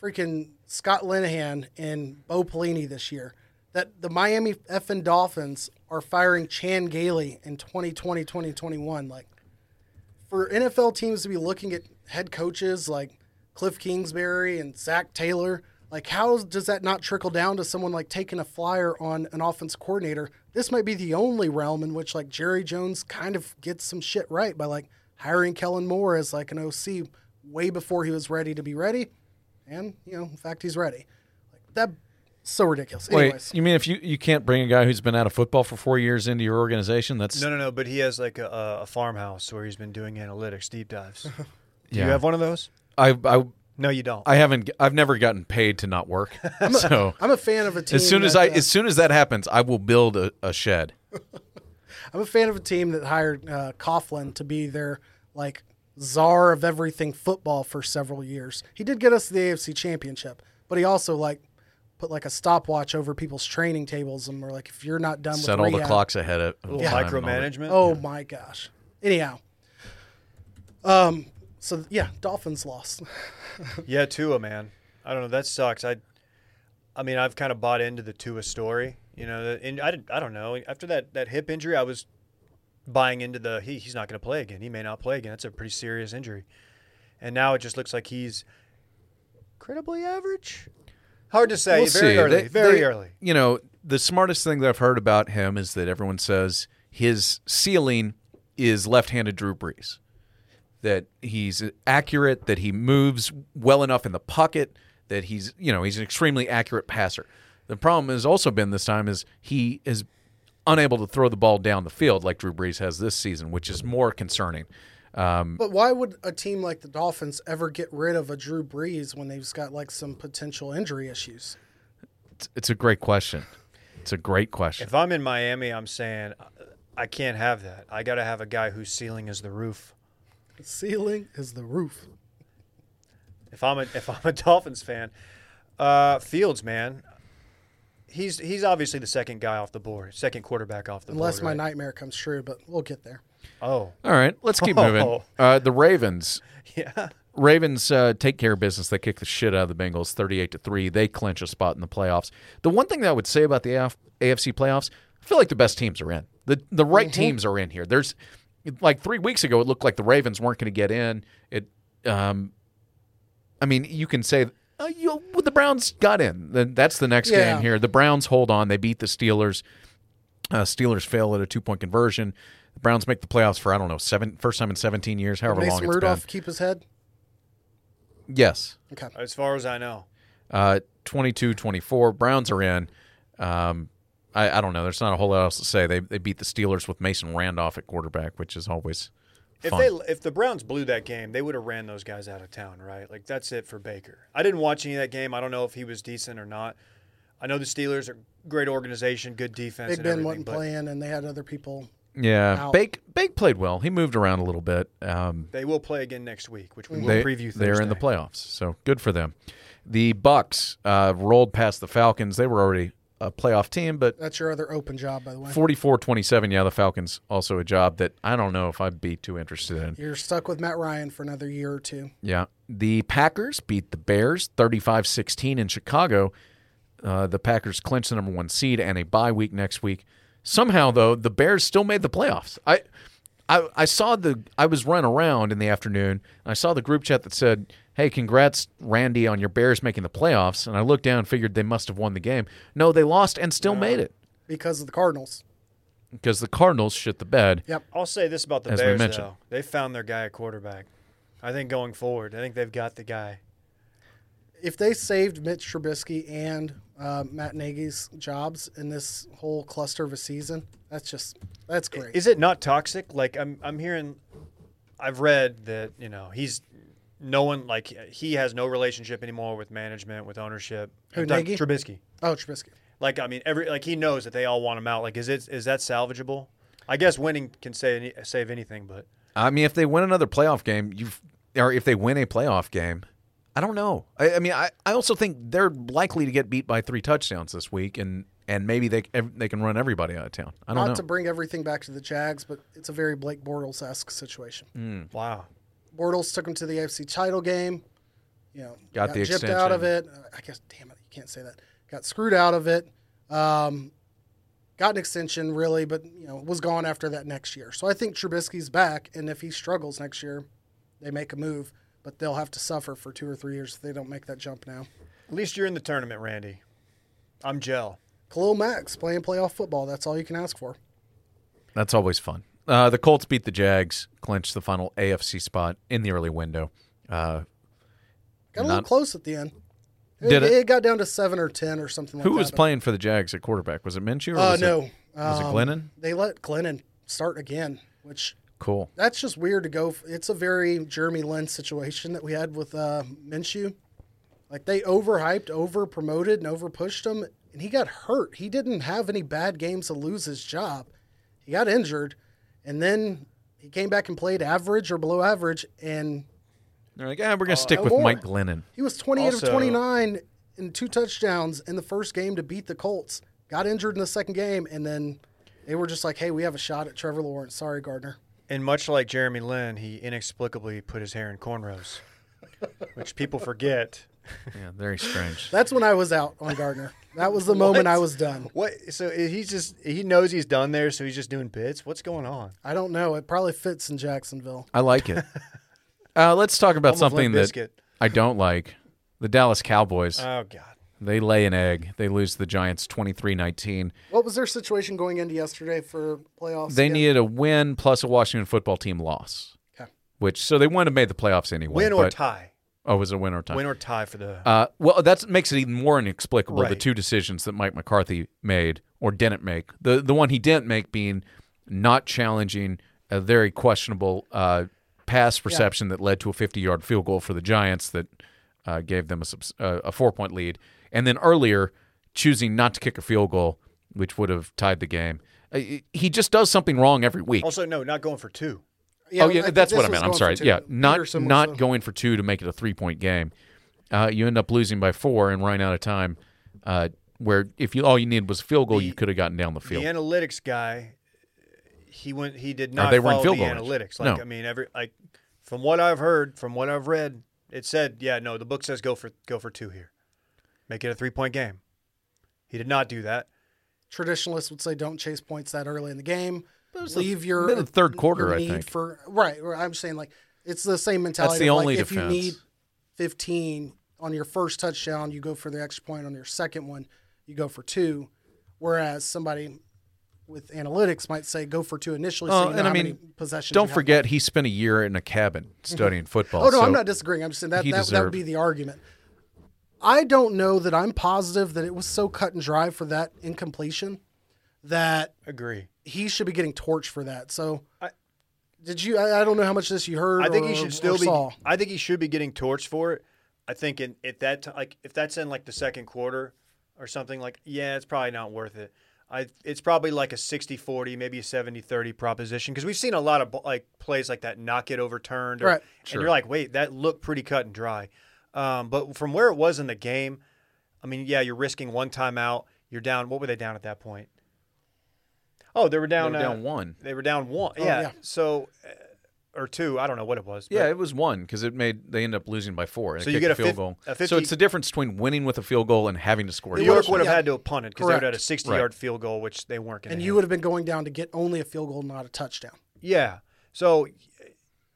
freaking Scott Linehan and Bo Pelini this year. That the Miami effing Dolphins are firing Chan Gailey in 2020, 2021. Like for NFL teams to be looking at head coaches like Kliff Kingsbury and Zac Taylor, like how does that not trickle down to someone like taking a flyer on an offense coordinator? This might be the only realm in which like Jerry Jones kind of gets some shit right by like hiring Kellen Moore as like an OC way before he was ready to be ready, and you know, in fact, he's ready. Like that, so ridiculous. Anyways, Wait, you mean if you, you can't bring a guy who's been out of football for four years into your organization? That's No, no, no. But he has like a, a farmhouse where he's been doing analytics, deep dives. Do Yeah. you have one of those? I, I No, you don't. I haven't I've never gotten paid to not work. so I'm a fan of a team. as soon as that, I uh, as soon as that happens, I will build a, a shed I'm a fan of a team that hired uh, Coughlin to be their like czar of everything football for several years. He did get us the AFC Championship, but he also like put like a stopwatch over people's training tables and we're like, if you're not done Set with all the clocks ahead of A little time and all that. micromanagement. Oh my gosh. Anyhow, um, so yeah, Dolphins lost. Yeah, Tua, man. I don't know. That sucks. I, I mean, I've kind of bought into the Tua story. You know, and I, didn't- I don't know. After that, that hip injury, I was buying into the he, he's not going to play again. He may not play again. That's a pretty serious injury. And now it just looks like he's incredibly average. Hard to say. We'll very see. early. They- very they- early. You know, the smartest thing that I've heard about him is that everyone says his ceiling is left-handed Drew Brees. That he's accurate, that he moves well enough in the pocket, that he's you know he's an extremely accurate passer. The problem has also been this time is he is unable to throw the ball down the field like Drew Brees has this season, which is more concerning. Um, But why would a team like the Dolphins ever get rid of a Drew Brees when they've got like some potential injury issues? it's, it's a great question. It's a great question. If I'm in Miami, I'm saying uh, I can't have that. I got to have a guy whose ceiling is the roof. The ceiling is the roof. If I'm a if I'm a Dolphins fan, uh, Fields, man, he's he's obviously the second guy off the board, second quarterback off the Unless board. Unless my right? nightmare comes true, but we'll get there. Oh, All right, let's keep moving. Oh. Uh, the Ravens. yeah. Ravens uh, take care of business. They kick the shit out of the Bengals, thirty-eight to three. They clinch a spot in the playoffs. The one thing that I would say about the AF- AFC playoffs, I feel like the best teams are in. the The right teams are in here. There's like three weeks ago, it looked like the Ravens weren't going to get in. It, um, I mean, you can say. Uh, you, well, the Browns got in. Then That's the next Yeah. game here. The Browns hold on. They beat the Steelers. Uh, Steelers fail at a two point conversion. The Browns make the playoffs for I don't know seven first time in seventeen years, however long Mason it's Rudolph keep his head. Yes, Okay. As far as I know, uh, 22-24. Browns are in. Um, I, I don't know. There's not a whole lot else to say. They they beat the Steelers with Mason Randolph at quarterback, which is always if fun. they if the Browns blew that game, they would have ran those guys out of town, right? Like that's it for Baker. I didn't watch any of that game. I don't know if he was decent or not. I know the Steelers are a great organization, good defense. Big and Ben everything, wasn't but playing, and they had other people. Yeah. Out. Bake Bake played well. He moved around a little bit. Um, They will play again next week, which we will they, preview. Thursday. they're in the playoffs, so good for them. The Bucks uh, rolled past the Falcons. They were already a playoff team, but That's your other open job, by the way. 44-27. Yeah, the Falcons also a job that I don't know if I'd be too interested in. You're stuck with Matt Ryan for another year or two. Yeah. The Packers beat the Bears 35 16 in Chicago. Uh, the Packers clinch the number one seed and a bye week next week. Somehow, though, the Bears still made the playoffs. I, I, I saw the. I was running around in the afternoon. And I saw the group chat that said, "Hey, congrats, Randy, on your Bears making the playoffs." And I looked down and figured they must have won the game. No, they lost and still made it because of the Cardinals. because the Cardinals shit the bed. Yep. I'll say this about the As we Bears, mentioned. though. They found their guy at quarterback. I think going forward, I think they've got the guy. If they saved Mitch Trubisky and uh, Matt Nagy's jobs in this whole cluster of a season, that's just that's great. Is it not toxic? Like I'm, I'm hearing, I've read that you know he's no one like he has no relationship anymore with management, with ownership. Who, I'm talking- Nagy? Trubisky. oh, Trubisky. Like I mean, every like he knows that they all want him out. Like is it is that salvageable? I guess winning can say any, save anything, but I mean, if they win another playoff game, you've or if they win a playoff game, I don't know. I, I mean, I, I also think they're likely to get beat by three touchdowns this week, and and maybe they they can run everybody out of town. I don't know. Not know. to bring everything back to the Jags, but it's a very Blake Bortles esque situation. Mm. wow. Bortles took him to the AFC title game. You know, Got the gypped out of it. I guess, damn it, you can't say that. Got screwed out of it. Um, got an extension, really, but you know, was gone after that next year. So I think Trubisky's back, and if he struggles next year, they make a move, but they'll have to suffer for two or three years if they don't make that jump now. At least you're in the tournament, Randy. I'm gel. Khalil Mack's playing playoff football. That's all you can ask for. That's always fun. Uh, the Colts beat the Jags, clinched the final AFC spot in the early window. Uh, Got a Not- little close at the end. Did it? it? got down to seven or ten or something like who that. was but- playing for the Jags at quarterback? Was it Minshew? Or Uh, was no. It, was it Um, Glennon? They let Glennon start again, which Cool. that's just weird to go. f- It's a very Jeremy Lin situation that we had with uh, Minshew. Like they overhyped, over promoted, and over pushed him, and he got hurt. He didn't have any bad games to lose his job. He got injured, and then he came back and played average or below average, and They're like, ah, we're gonna stick with more. Mike Glennon. he was 28 Also- of 29 in two touchdowns in the first game to beat the Colts. Got injured in the second game, and then they were just like, "Hey, we have a shot at Trevor Lawrence. Sorry, Gardner." And much like Jeremy Lin, he inexplicably put his hair in cornrows, which people forget. Yeah, very strange. That's when I was out on Gardner. That was the moment I was done. What? So he's just he knows he's done there, so he's just doing bits. What's going on? I don't know. It probably fits in Jacksonville. I like it. Uh, let's talk about Almost something that I don't like. The Dallas Cowboys. Oh God. They lay an egg. They lose the Giants 23-19. What was their situation going into yesterday for playoffs? They again? needed a win plus a Washington football team loss. Okay. Which so they wouldn't have made the playoffs anyway. Win or but- tie. Oh, it was a win or tie. Win or tie for the. Uh, well, that makes it even more inexplicable the two decisions that Mike McCarthy made or didn't make. The the one he didn't make being not challenging a very questionable uh, pass reception that led to a 50 yard field goal for the Giants that uh, gave them a, uh, a four point lead, and then earlier choosing not to kick a field goal, which would have tied the game. Uh, he just does something wrong every week. also, no, not going for two. Yeah, oh yeah, that's what I meant. I'm sorry. Yeah, not not the- going for two to make it a three point game. Uh, you end up losing by four and running out of time. Uh, where if you all you needed was a field goal, you could have gotten down the field. The analytics guy, he went. He did not they were in follow field the analytics. Like No. I mean, every like from what I've heard, from what I've read, it said, yeah, no, the book says go for go for two here, make it a three point game. He did not do that. Traditionalists would say don't chase points that early in the game. Leave the your mid the third quarter, your I think. for right. right, I'm saying like it's the same mentality. the only like, if you defense. need 15 on your first touchdown, you go for the extra point. On your second one, you go for two. Whereas somebody with analytics might say go for two initially. So you know and I mean, many possessions. Don't you have. forget he spent a year in a cabin mm-hmm. studying football. Oh no, so I'm not disagreeing. I'm just saying that he that, that would be the argument. I don't know that I'm positive that it was so cut and dry for that incompletion that Agree. he should be getting torched for that. So, I- did you? I, I don't know how much of this you heard. I think or- he should still be. saw. I think he should be getting torched for it. I think in at that ti- like if that's in like the second quarter or something like yeah, it's probably not worth it. I it's probably like a 60-40, maybe a 70-30 proposition because we've seen a lot of like plays like that not get overturned or, Right. and you're like, "Wait, that looked pretty cut and dry." Um, but from where it was in the game, I mean, yeah, you're risking one timeout. You're down. What were they down at that point? Oh, they were they down. uh, one. They were down one. Oh, yeah. yeah. So, uh, or two. I don't know what it was. Yeah, it was one because it made they end up losing by four. So you get a field fif- goal. a so it's the difference between winning with a field goal and having to score. New a York would have yeah. had to have punted because they would have had a 60 yard field goal, which they weren't going to and you would have been going down to get only a field goal, not a touchdown. Yeah. So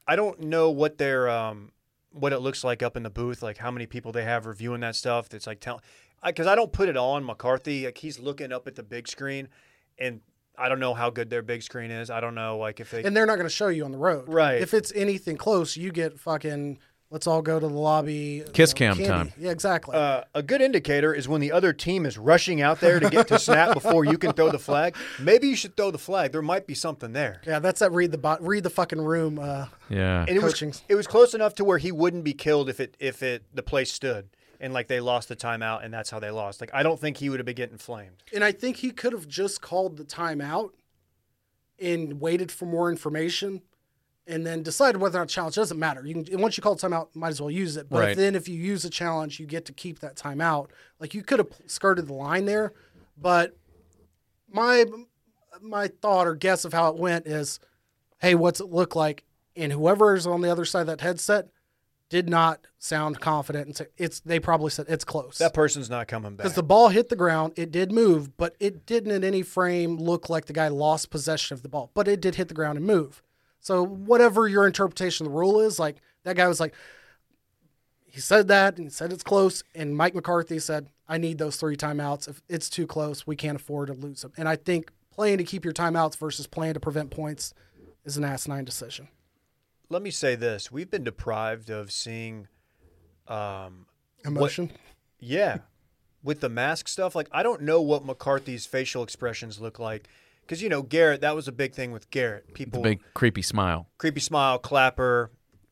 I don't know what their um, what it looks like up in the booth, like how many people they have reviewing that stuff. That's like telling, because I, don't put it on McCarthy. Like he's looking up at the big screen, and I don't know how good their big screen is. I don't know like if they. And they're not going to show you on the road. Right. If it's anything close, you get fucking. Let's all go to the lobby. Kiss you know, cam candy. time. Yeah, exactly. uh, a good indicator is when the other team is rushing out there to get to snap before you can throw the flag. Maybe you should throw the flag. There might be something there. yeah, that's that read the bot, read the fucking room. Uh, Yeah. And it was Coaching. it was close enough to where he wouldn't be killed if it if it the place stood and like they lost the timeout and that's how they lost. Like I don't think he would have been getting flamed. And I think he could have just called the timeout and waited for more information and then decide whether or not challenge doesn't matter. You can once you call timeout, might as well use it. But Right. then if you use a challenge, you get to keep that timeout. Like you could have skirted the line there, but my my thought or guess of how it went is, hey, what's it look like? And whoever is on the other side of that headset did not sound confident and say it's. They probably said it's close. That person's not coming back. Because the ball hit the ground, it did move, but it didn't in any frame look like the guy lost possession of the ball. But it did hit the ground and move. So whatever your interpretation of the rule is, like that guy was like, he said that and he said it's close, and Mike McCarthy said, "I need those three timeouts. If it's too close, we can't afford to lose them." And I think playing to keep your timeouts versus playing to prevent points is an asinine decision. Let me say this: we've been deprived of seeing, um, Emotion. yeah, with the mask stuff. Like I don't know what McCarthy's facial expressions look like. Because you know Garrett, that was a big thing with Garrett. The People, big creepy smile. creepy smile, clapper,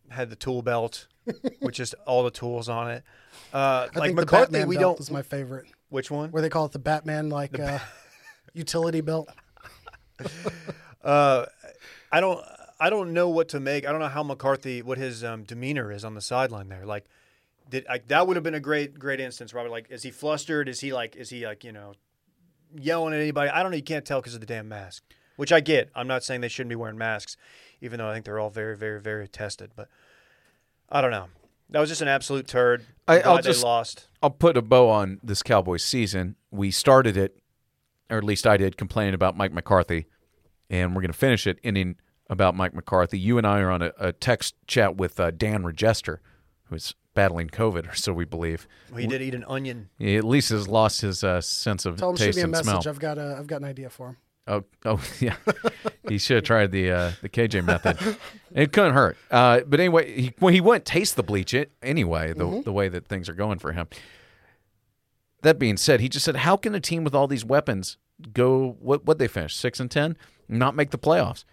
had the tool belt, which is all the tools on it. Uh, I like think the Batman we belt don't. is my favorite. Which one? Where they call it the Batman like uh, utility belt. Uh, I don't. I don't know what to make. I don't know how McCarthy, what his um, demeanor is on the sideline there. Like, did like, that would have been a great, great instance, Robert? Like, is he flustered? Is he like, is he like, you know, yelling at anybody? I don't know. You can't tell because of the damn mask, which I get. I'm not saying they shouldn't be wearing masks, even though I think they're all very, very, very tested. But I don't know. That was just an absolute turd. I- I'm I'll just- lost. I'll put a bow on this Cowboys season. We started it, or at least I did, complaining about Mike McCarthy, and we're going to finish it ending about Mike McCarthy. You and I are on a, a text chat with uh, Dan Regester, who's battling COVID, or so we believe. He did eat an onion. He at least has lost his uh, sense of Tell him shoot taste me a and message. smell. I've got a I've got an idea for him. Oh, oh yeah. he should have tried the uh, the KJ method. It couldn't hurt. Uh, but anyway, he, well, he wouldn't taste the bleach it anyway. The the way that things are going for him. That being said, he just said, "How can a team with all these weapons go? What what they finish six and ten, not make the playoffs?"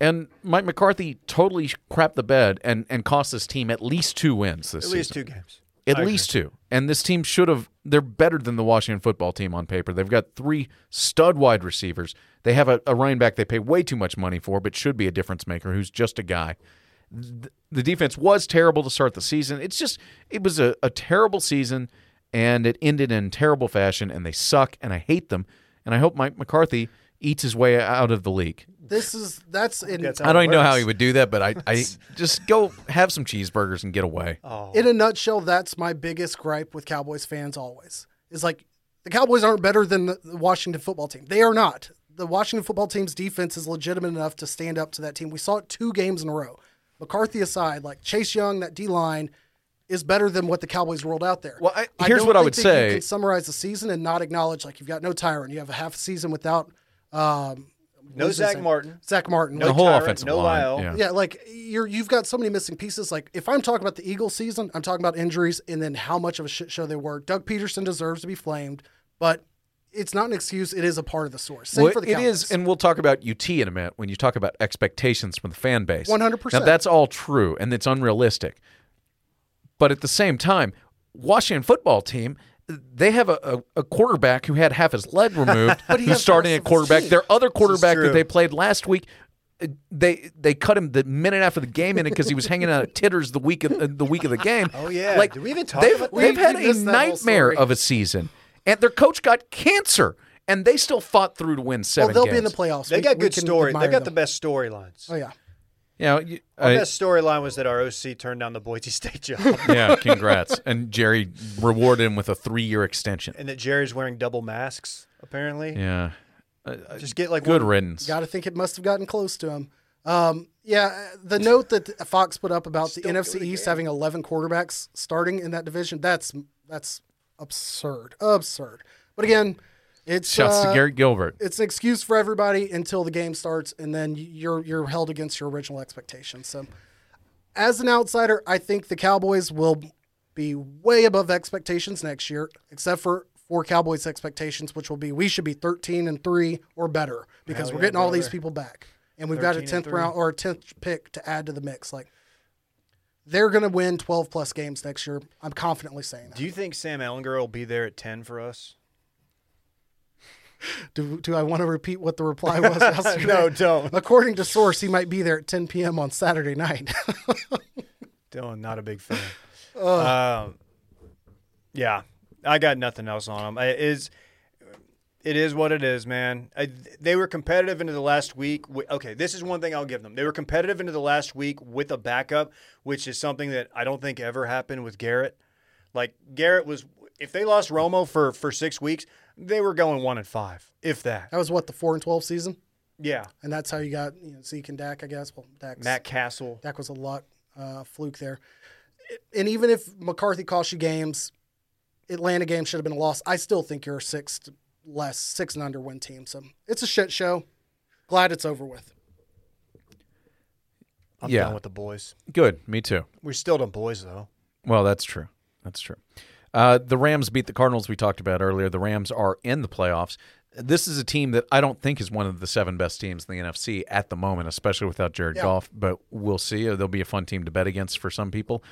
And Mike McCarthy totally crapped the bed and and cost this team at least two wins this season. At season. least two games. At I agree. least two. And this team should have, they're better than the Washington football team on paper. They've got three stud wide receivers. They have a, a running back they pay way too much money for, but should be a difference maker who's just a guy. The defense was terrible to start the season. It's just, it was a, a terrible season, and it ended in terrible fashion, and they suck, and I hate them. And I hope Mike McCarthy eats his way out of the league. This is that's in That's I don't even know how he would do that, but I, I just go have some cheeseburgers and get away. Oh, in a nutshell. That's my biggest gripe with Cowboys fans. Always is like the Cowboys aren't better than the the Washington football team. They are not. The Washington football team's defense is legitimate enough to stand up to that team. We saw it two games in a row. McCarthy aside, like Chase Young, that D line is better than what the Cowboys rolled out there. Well, I- here's don't what I would say. You can summarize the season and not acknowledge like you've got no Tyron. You have a half season without um, no what is his Zack name? Martin. Zack Martin. the Like, whole Tyrant, offensive no line. Lyle. Yeah. yeah, like you're you've got so many missing pieces. Like if I'm talking about the Eagles season, I'm talking about injuries and then how much of a shit show they were. Doug Pederson deserves to be flamed, but it's not an excuse. It is a part of the source. Same Well, for the it Cowboys. is, and we'll talk about UT in a minute when you talk about expectations from the fan base. 100%. Now, that's all true, and it's unrealistic. But at the same time, Washington football team, they have a, a, a quarterback who had half his leg removed, But he's starting the at rest of his quarterback. Their other quarterback that they played last week, uh, they they cut him the minute after the game in it because he was hanging out at Titters the week of uh, the week of the game. Oh, yeah. like Did we even talk they've, about that? they've had a missed that whole nightmare of a season, and their coach got cancer, and they still fought through to win well, seven. they'll games. be in the playoffs. They We- got good can story. They admire got the best storylines. Oh yeah, You know, you- Our I- best storyline was that our OC turned down the Boise State job, yeah, congrats. and Jerry rewarded him with a three-year extension. and that Jerry's wearing double masks. Apparently, Yeah, just get like good one, riddance. got to think it must have gotten close to him. Um, yeah, the note that Fox put up about the NFC it East again. having 11 quarterbacks starting in that division, that's that's absurd, absurd. But again, it's Shouts uh, to Garrett Gilbert. it's an excuse for everybody until the game starts, and then you're you're held against your original expectations. So, as an outsider, I think the Cowboys will be way above expectations next year, except for for Cowboys expectations, which will be we should be 13 and three or better because Hell we're yeah, getting all these people back, and we've got a 10th round or a 10th pick to add to the mix. Like they're going to win 12 plus games next year. I'm confidently saying that. Do you think Sam Ehlinger will be there at ten for us? Do, do I want to repeat what the reply was yesterday? No, don't. According to source, he might be there at 10 p.m. on Saturday night. Dylan, not a big fan. um, yeah, I got nothing else on him. It is, it is what it is, man. I, they were competitive into the last week. Okay, this is one thing I'll give them. They were competitive into the last week with a backup, which is something that I don't think ever happened with Garrett. Like Garrett was, if they lost Romo for for six weeks, they were going one and five, if that. that was what the 4 and 12 season, Yeah, and that's how you got you know, Zeke and Dak, I guess. Well, Dak's, Matt Cassel. Dak was a luck uh, fluke there. And even if McCarthy cost you games, Atlanta game should have been a loss. I still think you're a six less, six and under win team. So it's a shit show. Glad it's over with. I'm Yeah. done with the boys. Good, me too. We're still done boys though. Well, that's true. That's true. Uh, the Rams beat the Cardinals. We talked about earlier. The Rams are in the playoffs. This is a team that I don't think is one of the seven best teams in the NFC at the moment, especially without Jared Yeah. Goff. But we'll see. Uh, They'll be a fun team to bet against for some people.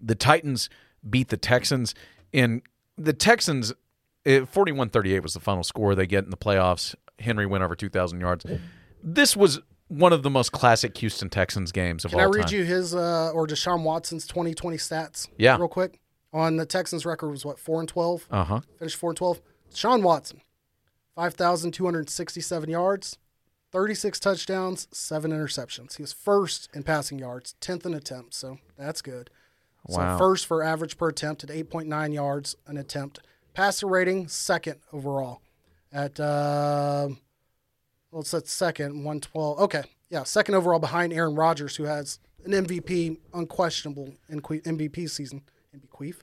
The Titans beat the Texans. In the Texans, 41 38 was the final score they get in the playoffs. Henry went over two thousand yards. This was one of the most classic Houston Texans games of Can all I read time. you his uh, or Deshaun Watson's 2020 stats? Yeah. real quick. On the Texans' record was what four and 12. Uh huh. Finished four and 12. Sean Watson, 5,267 yards, 36 touchdowns, seven interceptions. He was first in passing yards, 10th in attempts, so that's good. Wow. So first for average per attempt at 8.9 yards an attempt. Passer rating second overall at uh, well, it's at second 112. Okay, yeah, second overall behind Aaron Rodgers, who has an MVP, unquestionable MVP season. MVP.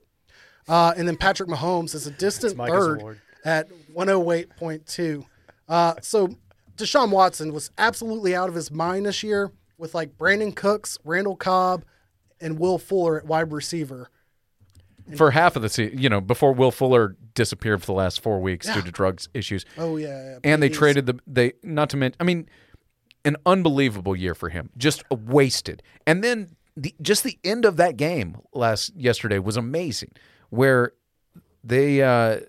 Uh, and then Patrick Mahomes is a distant third award. at 108.2. Uh, so Deshaun Watson was absolutely out of his mind this year with like Brandin Cooks, Randall Cobb, and Will Fuller at wide receiver. For half of the season, you know, before Will Fuller disappeared for the last four weeks due to drugs issues, Oh yeah, yeah. and they traded the they not to mention. I mean, an unbelievable year for him, just wasted. And then the just the end of that game last yesterday was amazing, where they uh,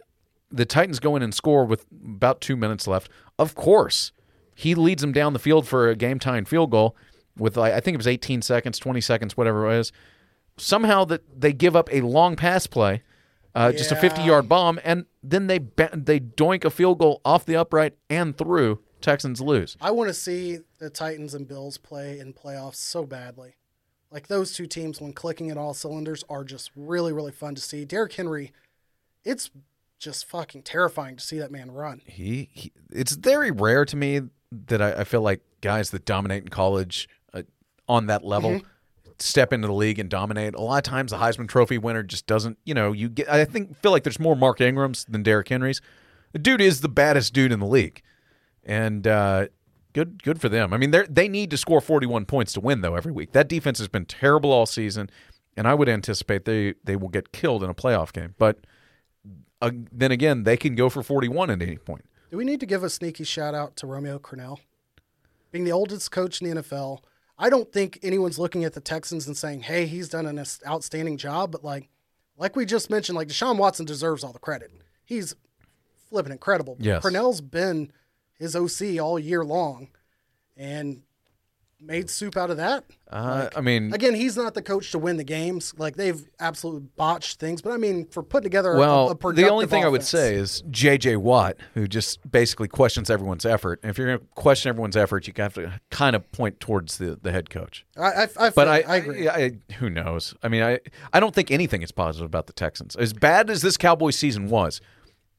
the Titans go in and score with about two minutes left. Of course, he leads them down the field for a game tying field goal with like, I think it was 18 seconds, 20 seconds, whatever it was. Somehow that they give up a long pass play, uh, just a 50 yard bomb, and then they they doink a field goal off the upright and through. Texans lose. I want to see the Titans and Bills play in playoffs so badly. Like those two teams, when clicking at all cylinders, are just really, really fun to see. Derrick Henry, it's just fucking terrifying to see that man run. He, he it's very rare to me that I, I feel like guys that dominate in college uh, on that level step into the league and dominate. A lot of times, the Heisman Trophy winner just doesn't. You know, you get. I think feel like there's more Mark Ingrams than Derrick Henrys. The dude is the baddest dude in the league, and uh, good good for them. I mean, they they need to score 41 points to win though every week. That defense has been terrible all season, and I would anticipate they they will get killed in a playoff game. But uh, then again, they can go for 41 at any point. Do we need to give a sneaky shout out to Romeo Crennel? Being the oldest coach in the NFL, I don't think anyone's looking at the Texans and saying, hey, he's done an outstanding job. But like, like we just mentioned, like Deshaun Watson deserves all the credit. He's flipping incredible. Yes. Crennel's been his OC all year long and made soup out of that. Uh, I mean, Again, he's not the coach to win the games. Like they've absolutely botched things. But I mean, for putting together a, well, a the productive only thing I would say is J.J. Watt, who just basically questions everyone's effort. And if you're going to question everyone's effort, you have to kind of point towards the, the head coach. I, I, I, But I, I agree. I, who knows? I mean, I, I don't think anything is positive about the Texans. As bad as this Cowboys season was,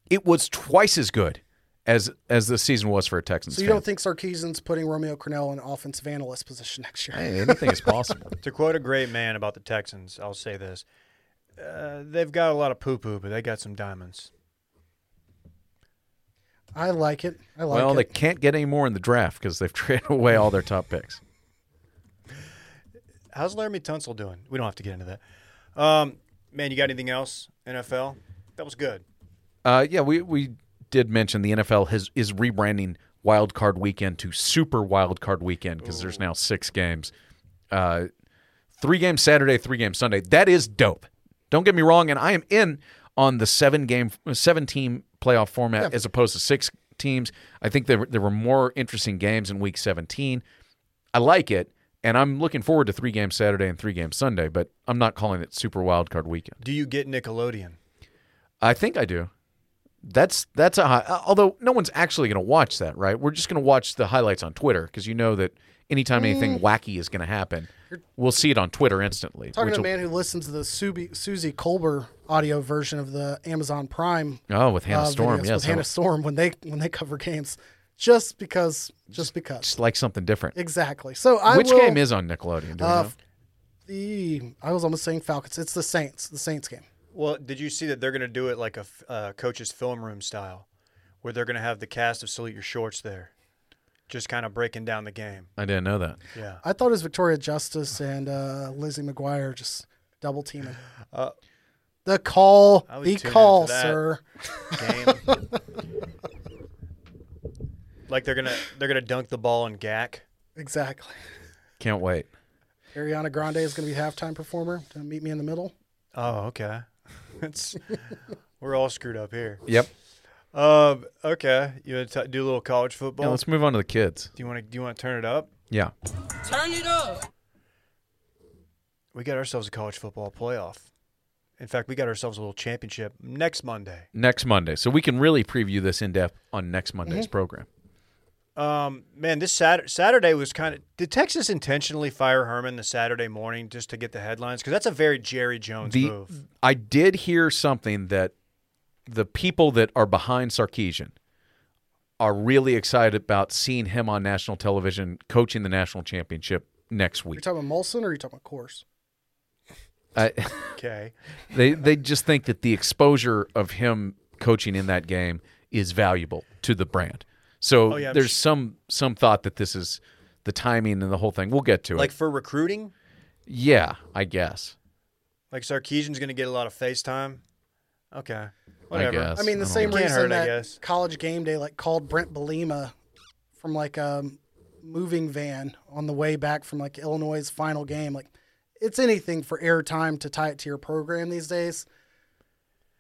it was twice as good as as the season was for a Texans. So you fan. don't think Sarkisian's putting Romeo Crennel in offensive analyst position next year? Hey, anything is possible. To quote a great man about the Texans, I'll say this: uh, they've got a lot of poo poo, but they got some diamonds. I like it. I like it. well, they can't get any more in the draft because they've traded away all their top picks. How's Laremy Tunsil doing? We don't have to get into that. Um, man, you got anything else? NFL? That was good. Uh, yeah, we we did mention the NFL has is rebranding Wild Card Weekend to Super Wild Card Weekend because there's now six games, uh, three games Saturday, three games Sunday. That is dope. Don't get me wrong, and I am in on the seven game, seven team playoff format as opposed to six teams. I think there there were more interesting games in Week 17. I like it, and I'm looking forward to three games Saturday and three games Sunday. But I'm not calling it Super Wild Card Weekend. Do you get Nickelodeon? I think I do. That's that's a high. Although no one's actually going to watch that, right? We're just going to watch the highlights on Twitter because you know that anytime anything wacky is going to happen, we'll see it on Twitter instantly. Talking to a man who listens to the Subi, Suzy Kolber audio version of the Amazon Prime oh, with Hannah uh, Storm, videos yes, with Hannah Storm when they when they cover games, just because, just because, just like something different. exactly. So I Which will, game is on Nickelodeon? Uh, the? I was almost saying Falcons. It's the Saints. The Saints game. Well, did you see that they're going to do it like a uh, coach's film room style, where they're going to have the cast of Salute Your Shorts there, just kind of breaking down the game? I didn't know that. Yeah. I thought it was Victoria Justice and uh, Lizzie McGuire just double teaming. Uh, the call, the call, sir. game. like they're gonna they're gonna dunk the ball in Gak. Exactly. Can't wait. Ariana Grande is going to be halftime performer to meet me in the middle. Oh, okay. It's we're all screwed up here. Yep. Um. Okay. You want to do a little college football? Yeah, let's move on to the kids. do you want to? Do you want to turn it up? Yeah. Turn it up. We got ourselves a college football playoff. In fact, we got ourselves a little championship next Monday. Next Monday. So we can really preview this in depth on next Monday's Mm-hmm. program. Um, man, this Saturday, Saturday was kind of. Did Texas intentionally fire Herman the Saturday morning just to get the headlines? Because that's a very Jerry Jones The move. I did hear something that the people that are behind Sarkisian are really excited about seeing him on national television coaching the national championship next You're week. talking about Molson or are you talking about Coors? I, Okay. they they just think that the exposure of him coaching in that game is valuable to the brand. So Oh, yeah, there's sh- some some thought that this is the timing and the whole thing. We'll get to Like it. Like for recruiting, Yeah, I guess. like Sarkisian's going to get a lot of FaceTime. Okay. Whatever. guess. I mean, the I same reason hurt, I that guess. College Game Day like called Brent Bielema from like a moving van on the way back from like Illinois' final game. Like, it's anything for airtime to tie it to your program these days.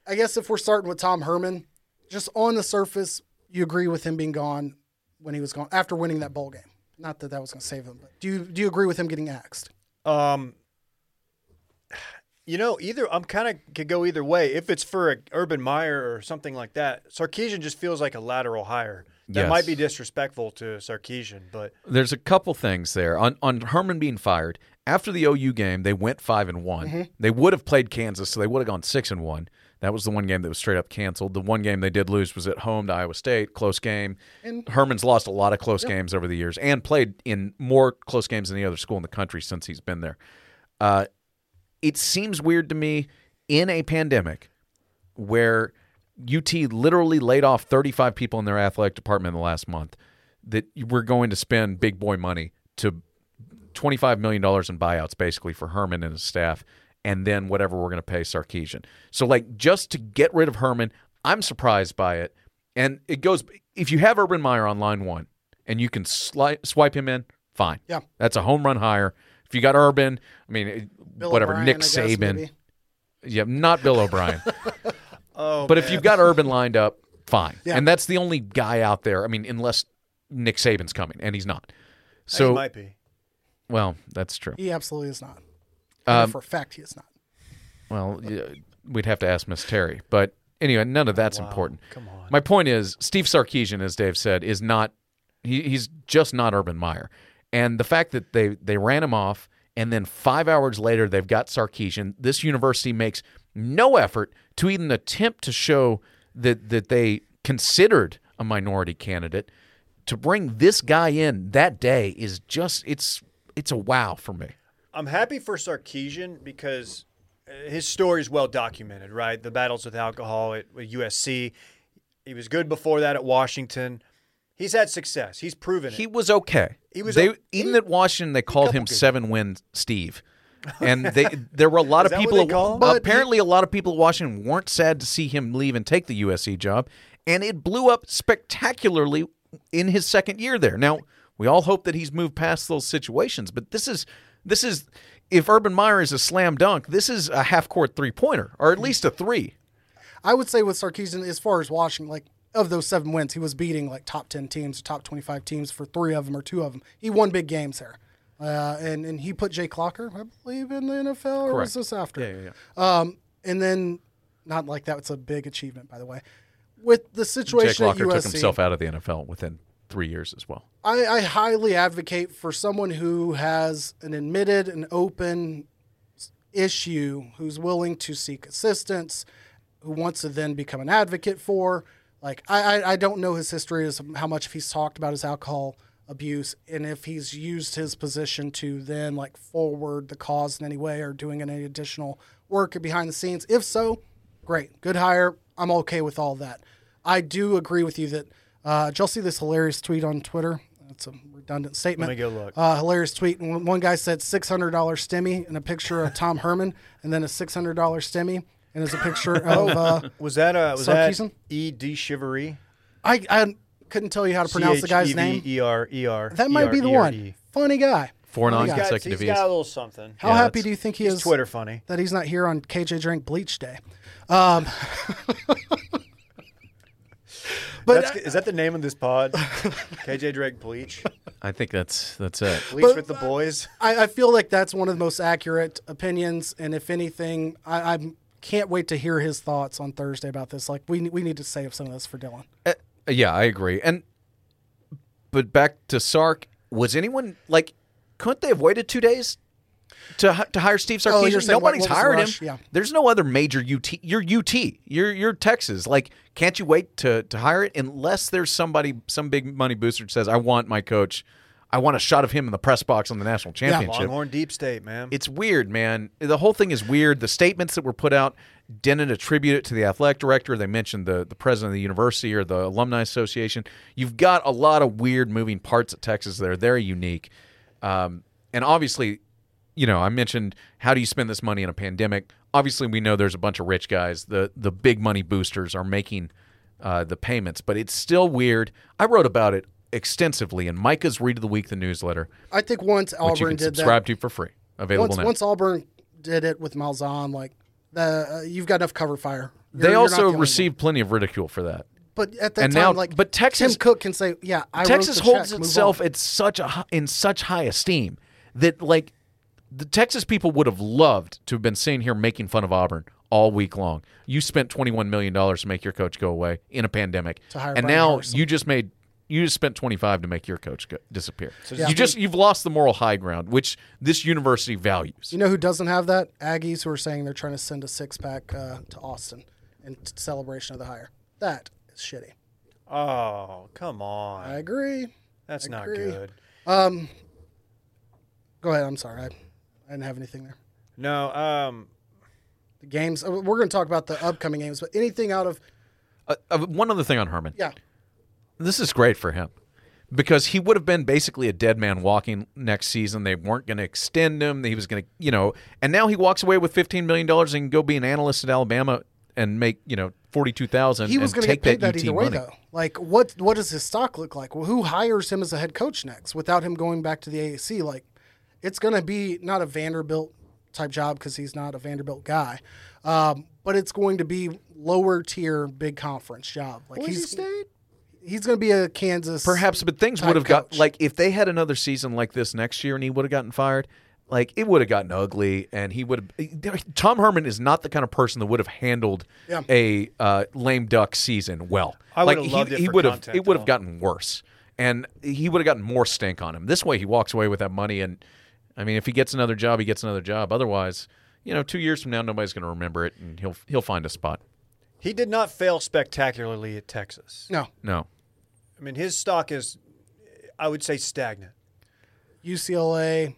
I guess if we're starting with Tom Herman, just on the surface, you agree with him being gone when he was gone after winning that bowl game. Not that that was going to save him, but do you do you agree with him getting axed? Um, you know, either I'm kind of could go either way. If it's for a Urban Meyer or something like that, Sarkisian just feels like a lateral hire. That Yes. might be disrespectful to Sarkisian, but There's a couple things there on on Herman being fired after the OU game. They went five and one. Mm-hmm. They would have played Kansas, so they would have gone six and one. That was the one game that was straight up canceled. The one game they did lose was at home to Iowa State, close game. And- Herman's lost a lot of close games over the years and played in more close games than any other school in the country since he's been there. Uh, it seems weird to me in a pandemic where UT literally laid off 35 people in their athletic department in the last month that we're going to spend big boy money to $25 million in buyouts basically for Herman and his staff and then whatever we're going to pay Sarkisian. So like just to get rid of Herman, I'm surprised by it. And it goes if you have Urban Meyer on line 1 and you can sli- swipe him in, fine. Yeah. That's a home run hire. If you got Urban, I mean Bill whatever, O'Brien, Nick guess, Saban. maybe. Yeah, not Bill O'Brien. oh, But if you've got Urban lined up, fine. Yeah. And that's the only guy out there. I mean, unless Nick Saban's coming, and he's not. Uh, so So, might be. well, that's true. He absolutely is not. Um, for a fact, he is not. Well, we'd have to ask Miss Terry. But anyway, none of that's Wow, important. Come on. My point is, Steve Sarkisian, as Dave said, is not. He, he's just not Urban Meyer, and the fact that they they ran him off, and then five hours later they've got Sarkisian. This university makes no effort to even attempt to show that that they considered a minority candidate. To bring this guy in that day is just it's it's a wow for me. I'm happy for Sarkisian because uh, his story is well documented, right? The battles with alcohol at, at USC. He was good before that at Washington. He's had success. He's proven it. He was okay. He was They, o- even he- at Washington, they called him good- seven win Steve, and they there were a lot of people. they call him? But apparently, a lot of people at Washington weren't sad to see him leave and take the USC job, and it blew up spectacularly in his second year there. Now we all hope that he's moved past those situations, but this is this is if Urban Meyer is a slam dunk, this is a half court three pointer or at least a three. I would say with Sarkisian, as far as Washington, like of those seven wins, he was beating like top ten teams, top twenty five teams for three of them or two of them. He won big games there, uh, and and he put Jake Locker, I believe, in the NFL, or was this after? Yeah, yeah, yeah. Um, and then not like that. It's a big achievement, by the way. With the situation at Locker USC, took himself out of the NFL within three years as well. I, I highly advocate for someone who has an admitted and open issue, who's willing to seek assistance, who wants to then become an advocate for. Like I, I, I don't know his history as how much if he's talked about his alcohol abuse and if he's used his position to then like forward the cause in any way or doing any additional work behind the scenes. If so, great, good hire. I'm okay with all that. I do agree with you that. Uh, did y'all see this hilarious tweet on Twitter? That's a redundant statement. Let me go look. Uh, hilarious tweet. And one- one guy said six hundred dollar stimmy and a picture of Tom Herman, and then a six hundred dollar stimmy, and there's a picture of. Uh, was that uh was that Sarkisian? E D Chivery? I I couldn't tell you how to pronounce the guy's name. E R E R. That might be the one. Funny guy. Four Funny He's guy. got, non-consecutive he's years. got a little something. How Yeah, happy that's- do you think he is Twitter funny. that he's not here on KJ Drink Bleach Day? Um, But That's, is that the name of this pod? KJ Drake Bleach. I think that's that's it. Bleach But- with the boys. I, I feel like that's one of the most accurate opinions, and if anything, I, I can't wait to hear his thoughts on Thursday about this. Like we we need to save some of this for Dylan. Uh, yeah, I agree. And but back to Sark, was anyone like? Couldn't they have waited two days to to hire Steve Oh, Sarkisian? you're saying what- Nobody's what was the hired him. Yeah. There's no other major UT. You're UT. You're you're Texas. Like, can't you wait to to hire it unless there's somebody, some big money booster says, "I want my coach. I want a shot of him in the press box on the national championship." Longhorn Deep State, man. It's weird, man. The whole thing is weird. The statements that were put out didn't attribute it to the athletic director. They mentioned the, the president of the university or the alumni association. You've got a lot of weird moving parts at Texas there. They're very unique. Um, and obviously, you know, I mentioned how do you spend this money in a pandemic? Obviously, we know there's a bunch of rich guys. The the big money boosters are making uh, the payments, but it's still weird. I wrote about it extensively in Micah's Read of the Week, the newsletter, I think once which you Auburn can did subscribe that, to for free. Available once now. once Auburn did it with Malzahn, like the uh, you've got enough cover fire. You're- They you're the also one. received plenty of ridicule for that. but at that and time, now- like but Texas- Tim Cook can say, "Yeah, I Texas holds check, itself at such a in such high esteem that like the Texas people would have loved to have been sitting here making fun of Auburn all week long. You spent twenty one million dollars to make your coach go away in a pandemic, To hire and Brian now Harrison. you just made you just spent twenty five to make your coach go, disappear. Yeah. You just you've lost the moral high ground, which this university values. You know who doesn't have that? Aggies who are saying they're trying to send a six pack uh, to Austin in celebration of the hire. That is shitty. oh, come on. I agree. That's not agree. good. Go ahead. I'm sorry. I, I didn't have anything there. No, um, The games. uh, We're going to talk about the upcoming games, but anything out of Uh, uh, one other thing on Herman. yeah. This is great for him because he would have been basically a dead man walking next season. They weren't going to extend him. He was going to, you know, and now he walks away with fifteen million dollars and can go be an analyst at Alabama and make, you know, forty two thousand. He was going going to to get paid that UT either way, money. though. Like, what what does his stock look like? Well, who hires him as a head coach next without him going back to the AAC? Like, it's going to be not a Vanderbilt type job because he's not a Vanderbilt guy, um, but it's going to be lower tier Big Conference job. Like Boise he's State? he's going to be a Kansas. Perhaps, but things would have got like if they had another season like this next year and he would have gotten fired. Like it would have gotten ugly, and he would have. Tom Herman is not the kind of person that would have handled Yeah. a uh, lame duck season well. I like would've he, loved it he would have. It would have gotten worse, and he would have gotten more stink on him. This way, he walks away with that money, and I mean, if he gets another job, he gets another job. Otherwise, you know, two years from now, nobody's going to remember it, and he'll he'll find a spot. he did not fail spectacularly at Texas. no No, I mean, his stock is, I would say, stagnant. UCLA.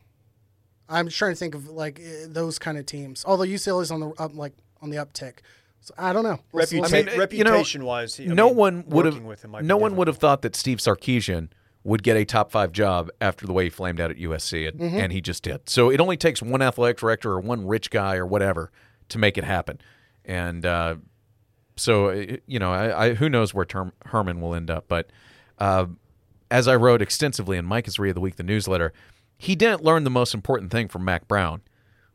I'm trying to think of like eh, those kind of teams. Although UCLA is on the up, like on the uptick. So I don't know. We'll Reputa- I mean, see. uh, reputation wise, he, I no mean, one would have. with him No one would have thought that Steve Sarkisian would get a top five job after the way he flamed out at USC, and, Mm-hmm. and he just did. So it only takes one athletic director or one rich guy or whatever to make it happen. And uh, so uh, you know, I, I, who knows where term, Herman will end up? But uh, as I wrote extensively in Micah's Read of the Week, the newsletter, he didn't learn the most important thing from Mack Brown,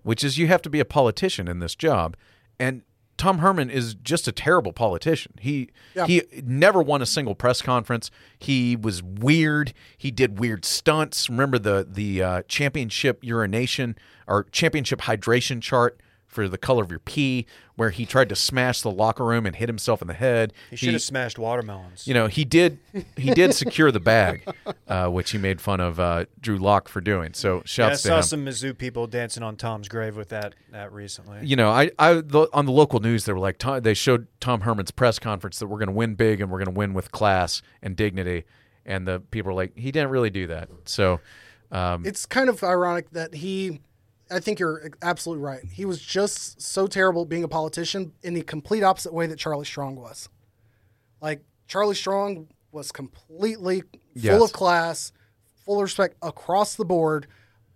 which is you have to be a politician in this job. And Tom Herman is just a terrible politician. He Yeah. he never won a single press conference. He was weird. He did weird stunts. Remember the the uh, championship urination or championship hydration chart for the color of your pee, where he tried to smash the locker room and hit himself in the head. He should have smashed watermelons. You know, he did he did secure the bag, uh, which he made fun of uh, Drew Lock for doing. So yeah, I shouts to saw him. some Mizzou people dancing on Tom's grave with that that recently. you know, I, I the, on the local news they were like Tom, they showed Tom Herman's press conference that we're going to win big and we're going to win with class and dignity, and the people were like he didn't really do that. So um, it's kind of ironic that he I think you're absolutely right. He was just so terrible at being a politician in the complete opposite way that Charlie Strong was. Like Charlie Strong was completely Yes. full of class, full of respect across the board,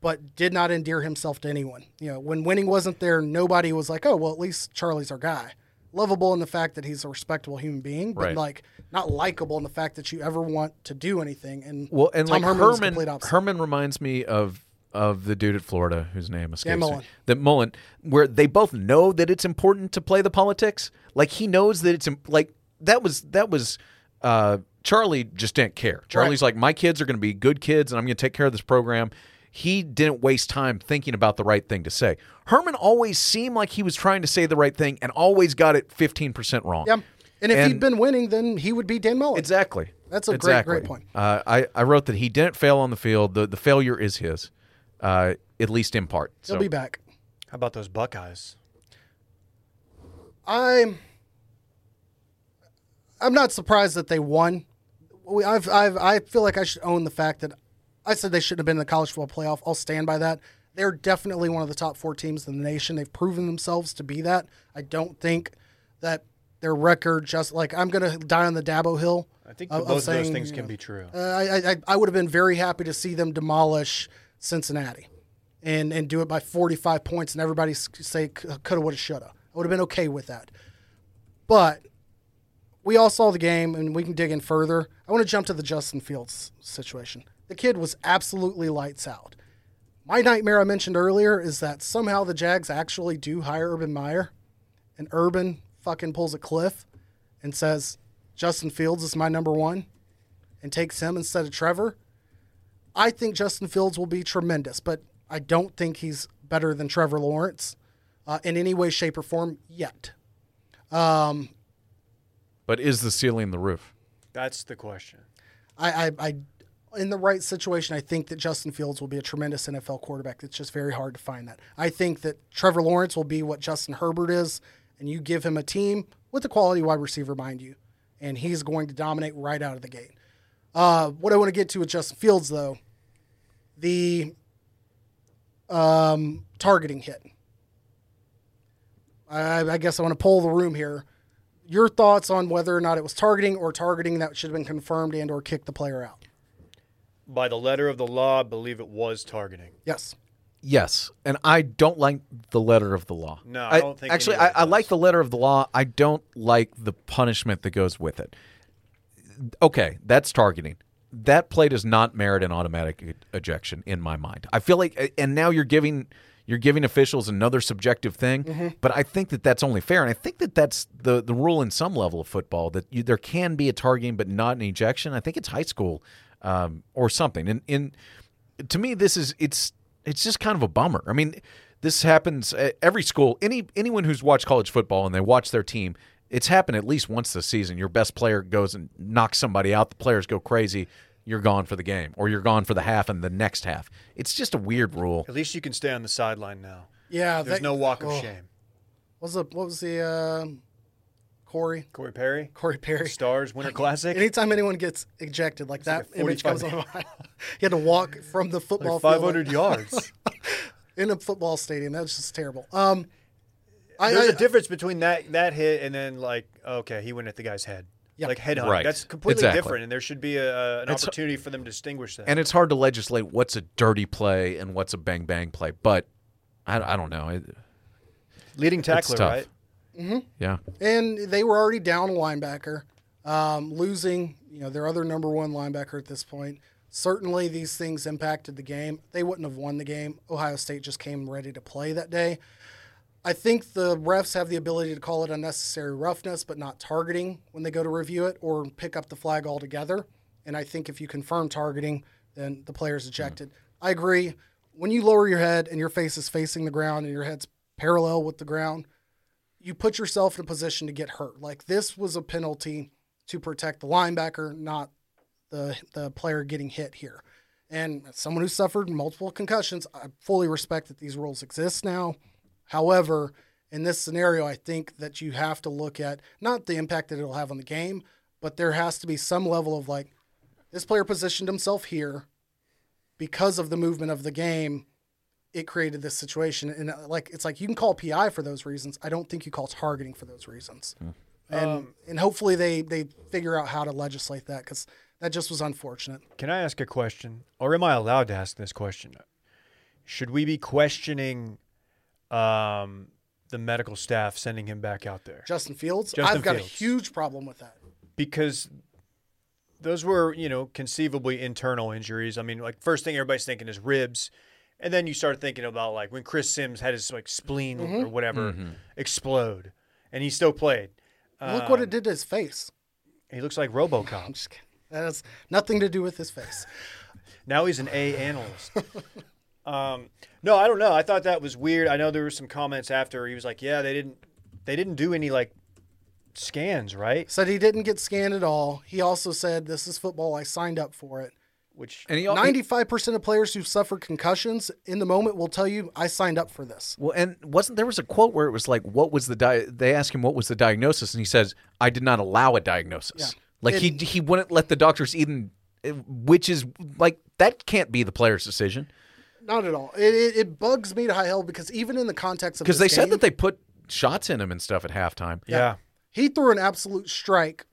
but did not endear himself to anyone. You know, when winning wasn't there, nobody was like, "Oh, well, at least Charlie's our guy." Lovable in the fact that he's a respectable human being, but Right. like not likable in the fact that you ever want to do anything. And well, and Tom like Herman, Herman. Herman reminds me of of the dude at Florida whose name escapes me. Mullen. That Mullen, where they both know that it's important to play the politics. Like he knows that it's like that was that was uh, Charlie just didn't care. Charlie's like, my kids are going to be good kids, and I'm going to take care of this program. He didn't waste time thinking about the right thing to say. Herman always seemed like he was trying to say the right thing and always got it 15% wrong. Yeah. And if And- he'd been winning, then he would be Dan Mullen. Exactly. That's a great- exactly. great point. Uh, I, I wrote that he didn't fail on the field. The, the failure is his, uh, at least in part. He'll So- be back. How about those Buckeyes? I'm I'm not surprised that they won. We, I've, I've, I feel like I should own the fact that I said they shouldn't have been in the college football playoff. I'll stand by that. They're definitely one of the top four teams in the nation. They've proven themselves to be that. I don't think that their record just like I'm going to die on the Dabo Hill. I think of- both of of those things you can be true. uh, I, I I would have been very happy to see them demolish Cincinnati, and and do it by 45 points, and everybody say coulda, woulda, shoulda. I would have been okay with that. But we all saw the game, and we can dig in further. I want to jump to the Justin Fields situation. The kid was absolutely lights out. My nightmare I mentioned earlier is that somehow the Jags actually do hire Urban Meyer, and Urban fucking pulls a cliff and says Justin Fields is my number one and takes him instead of Trevor, I think Justin Fields will be tremendous, but I don't think he's better than Trevor Lawrence uh, in any way, shape, or form yet. but is the ceiling the roof? That's the question. I, I, I, in the right situation, I think that Justin Fields will be a tremendous NFL quarterback. It's just very hard to find that. I think that Trevor Lawrence will be what Justin Herbert is, and you give him a team with a quality wide receiver, mind you, and he's going to dominate right out of the gate. Uh, what I want to get to with Justin Fields, though, the um, targeting hit. I, I guess I want to poll the room here. Your thoughts on whether or not it was targeting or targeting that should have been confirmed and or kick the player out? By the letter of the law, I believe it was targeting. Yes. Yes, and I don't like the letter of the law. No, I don't think actually. I, I like the letter of the law. I don't like the punishment that goes with it. Okay, that's targeting. That play does not merit an automatic ejection in my mind. I feel like, and now you're giving you're giving officials another subjective thing. Mm-hmm. But I think that that's only fair, and I think that that's the the rule in some level of football that you, there can be a targeting but not an ejection. I think it's high school um, or something. And in to me, this is it's it's just kind of a bummer. I mean, this happens at every school. Any anyone who's watched college football and they watch their team, it's happened at least once this season. Your best player goes and knocks somebody out. The players go crazy. You're gone for the game, or you're gone for the half and the next half. It's just a weird rule. At least you can stay on the sideline now. Yeah. There's that- no walk of oh, shame. What was the what was the uh, Corey Corey Perry, Corey Perry? Stars Winter Classic. Anytime anyone gets ejected like that, like image 45 comes on he had to walk from the football like field 500 yards. in a football stadium. That was just terrible. Um, I, There's I- a difference between that that hit and then like okay, he went at the guy's head. Yeah. Like head hunting. Right. That's completely Exactly. different, and there should be a, a- an It's- opportunity for them to distinguish that. And it's hard to legislate what's a dirty play and what's a bang bang play. But I, I don't know. It, Leading tackler, tough. right? yeah. and they were already down a linebacker, um, losing you know their other number one linebacker at this point. Certainly, these things impacted the game. They wouldn't have won the game. Ohio State just came ready to play that day. I think the refs have the ability to call it unnecessary roughness, but not targeting when they go to review it or pick up the flag altogether. And I think if you confirm targeting, then the player is ejected. I agree. When you lower your head and your face is facing the ground and your head's parallel with the ground, you put yourself in a position to get hurt. Like this was a penalty to protect the linebacker, not the the player getting hit here. And someone who suffered multiple concussions, I fully respect that these rules exist now. However, in this scenario, I think that you have to look at not the impact that it'll have on the game, but there has to be some level of like this player positioned himself here because of the movement of the game it created this situation and uh, like it's like you can call PI for those reasons. I don't think you call targeting for those reasons. And and hopefully they they figure out how to legislate that cuz that just was unfortunate. Can I ask a question, or am I allowed to ask this question? Should we be questioning um, the medical staff sending him back out there? Justin Fields, Justin I've got Fields. a huge problem with that. because those were, you know, conceivably internal injuries. I mean, like first thing everybody's thinking is ribs, and then you start thinking about like when Chris Simms had his like spleen Mm-hmm. or whatever explode, and he still played. Look what Um, it did to his face. He looks like I'm RoboCop. just kidding. That has nothing to do with his face. Now he's an A analyst. um, no, I don't know. I thought that was weird. I know there were some comments after he was like, "Yeah, they didn't, they didn't do any like scans, right?" Said he didn't get scanned at all. He also said, "This is football. I signed up for it." Which And he Ninety-five percent of players who suffer concussions in the moment will tell you, "I signed up for this." Well, and wasn't there was a quote where it was like, "What was the di-? They asked him what was the diagnosis, and he says, "I did not allow a diagnosis." Yeah. Like he he wouldn't let the doctors even, which is like that can't be the player's decision Not at all. It, it, it bugs me to high hell because even in the context of because they this said that they put shots in him and stuff at halftime. yeah. he threw an absolute strike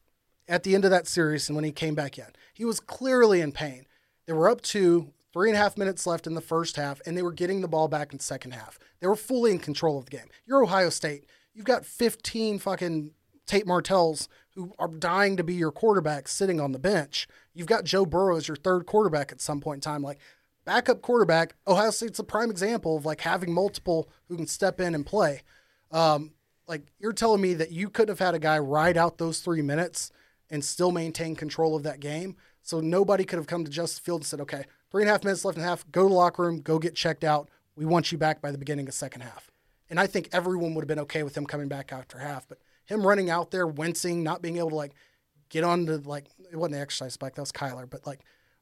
at the end of that series and when he came back in. He was clearly in pain. They were up to three and a half minutes left in the first half, and they were getting the ball back in the second half. They were fully in control of the game. You're Ohio State. You've got 15 fucking Tate Martells who are dying to be your quarterback sitting on the bench. You've got Joe Burrow as your third quarterback at some point in time. Like backup quarterback, Ohio State's a prime example of like having multiple who can step in and play. Um, like you're telling me that you couldn't have had a guy ride out those three minutes and still maintain control of that game. So nobody could have come to Justin Fields and said, okay, three and a half minutes left in the half, go to the locker room, go get checked out. We want you back by the beginning of second half. And I think everyone would have been okay with him coming back after half. But him running out there, wincing, not being able to like get on to like it wasn't the exercise bike, that was Kyler, but like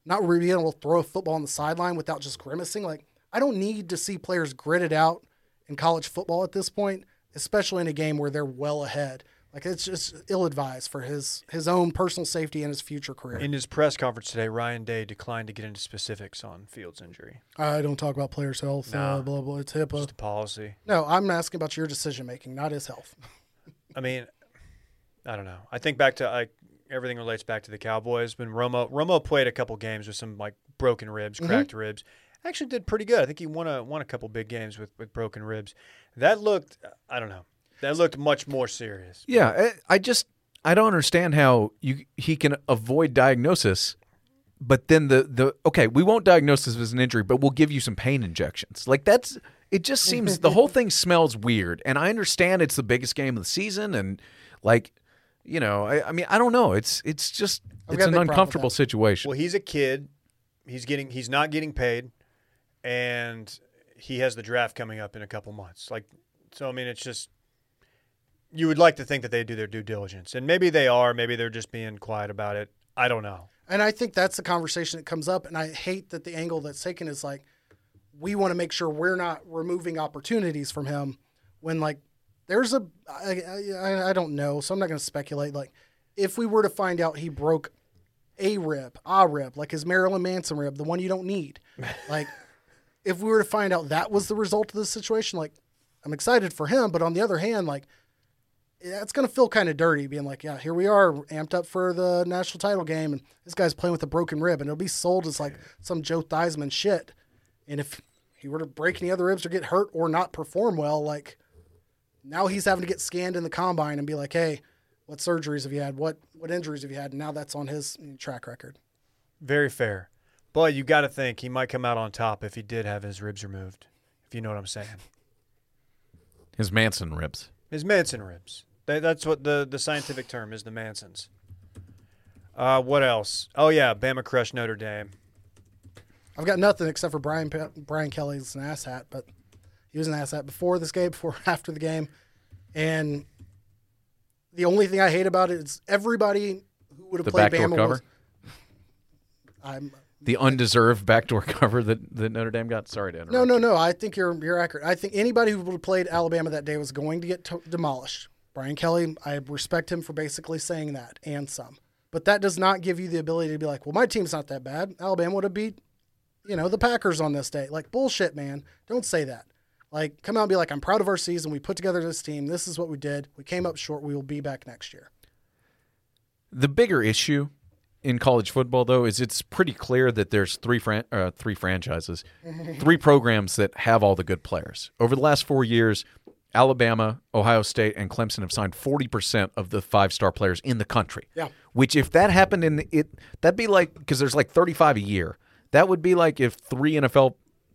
not really being able to throw a football on the sideline without just grimacing. Like I don't need to see players gritted out in college football at this point, especially in a game where they're well ahead. Like it's just ill advised for his his own personal safety and his future career. In his press conference today, Ryan Day declined to get into specifics on Fields' injury. I don't talk about players' health. Uh, No. blah blah. It's HIPAA. Just a policy. No, I'm asking about your decision making, not his health. I mean, I don't know. I think back to like everything relates back to the Cowboys when Romo Romo played a couple games with some like broken ribs, mm-hmm. cracked ribs. Actually, did pretty good. I think he won a won a couple big games with with broken ribs. That looked, uh, I don't know. That looked much more serious. Yeah, I, I just I don't understand how you he can avoid diagnosis, but then the the okay, we won't diagnose this as an injury, but we'll give you some pain injections. Like that's it. Just seems the whole thing smells weird, and I understand it's the biggest game of the season, and like you know, I, I mean, I don't know. It's it's just I've it's got a an big problem with uncomfortable that. situation. Well, he's a kid. He's getting he's not getting paid, and he has the draft coming up in a couple months. Like, so I mean, it's just you would like to think that they do their due diligence, and maybe they are. Maybe they're just being quiet about it. I don't know. And I think that's the conversation that comes up. And I hate that the angle that's taken is like, we want to make sure we're not removing opportunities from him when, like, there's a, I, I, I don't know. So I'm not going to speculate. Like, if we were to find out he broke a rib, a rib, like his Marilyn Manson rib, the one you don't need, like, if we were to find out that was the result of the situation, like, I'm excited for him. But on the other hand, like, yeah, it's going to feel kind of dirty being like, yeah, here we are amped up for the national title game, and this guy's playing with a broken rib, and it'll be sold as like some Joe Theismann shit. And if he were to break any other ribs or get hurt or not perform well, like now he's having to get scanned in the combine and be like, hey, what surgeries have you had? What what injuries have you had? And now that's on his track record. Very fair, but you got to think he might come out on top if he did have his ribs removed. If you know what I'm saying. His Manson ribs. His Manson ribs. That, that's what the, the scientific term is, the Mansons. Uh, what else? Oh, yeah, Bama Crush Notre Dame. I've got nothing except for Brian Brian Kelly's an asshat, but he was an asshat before this game, before after the game, and the only thing I hate about it is everybody who would have played backdoor Bama cover? was. I'm The undeserved backdoor cover that, that Notre Dame got. Sorry to interrupt. no, no, no. I think you're you're accurate. I think anybody who would have played Alabama that day was going to get to- demolished. Brian Kelly, I respect him for basically saying that and some, but that does not give you the ability to be like, well, my team's not that bad. Alabama would have beat, you know, the Packers on this day. Like bullshit, man. Don't say that. Like, come out and be like, I'm proud of our season. We put together this team. This is what we did. We came up short. We will be back next year. The bigger issue in college football, though, is it's pretty clear that there's three fran- uh, three franchises, three programs that have all the good players. Over the last four years, Alabama, Ohio State, and Clemson have signed 40% of the five star players in the country. Yeah. Which, if that happened in the, it, that'd be like, because there's like 35 a year. That would be like if three NFL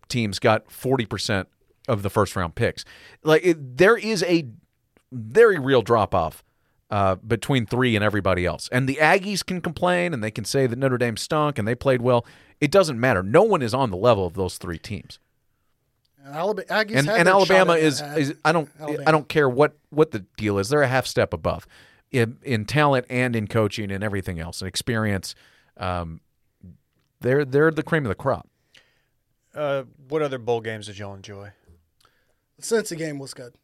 teams got 40% of the first round picks. Like, it, there is a very real drop off uh, between three and everybody else. And the Aggies can complain and they can say that Notre Dame stunk and they played well. It doesn't matter. No one is on the level of those three teams. And Alabama, Aggies And, and Alabama is, at is I don't Alabama. I don't care what what the deal is. They're a half step above in, in talent and in coaching and everything else and experience. Um, they're they're the cream of the crop. Uh, what other bowl games did y'all enjoy? Since the game was good.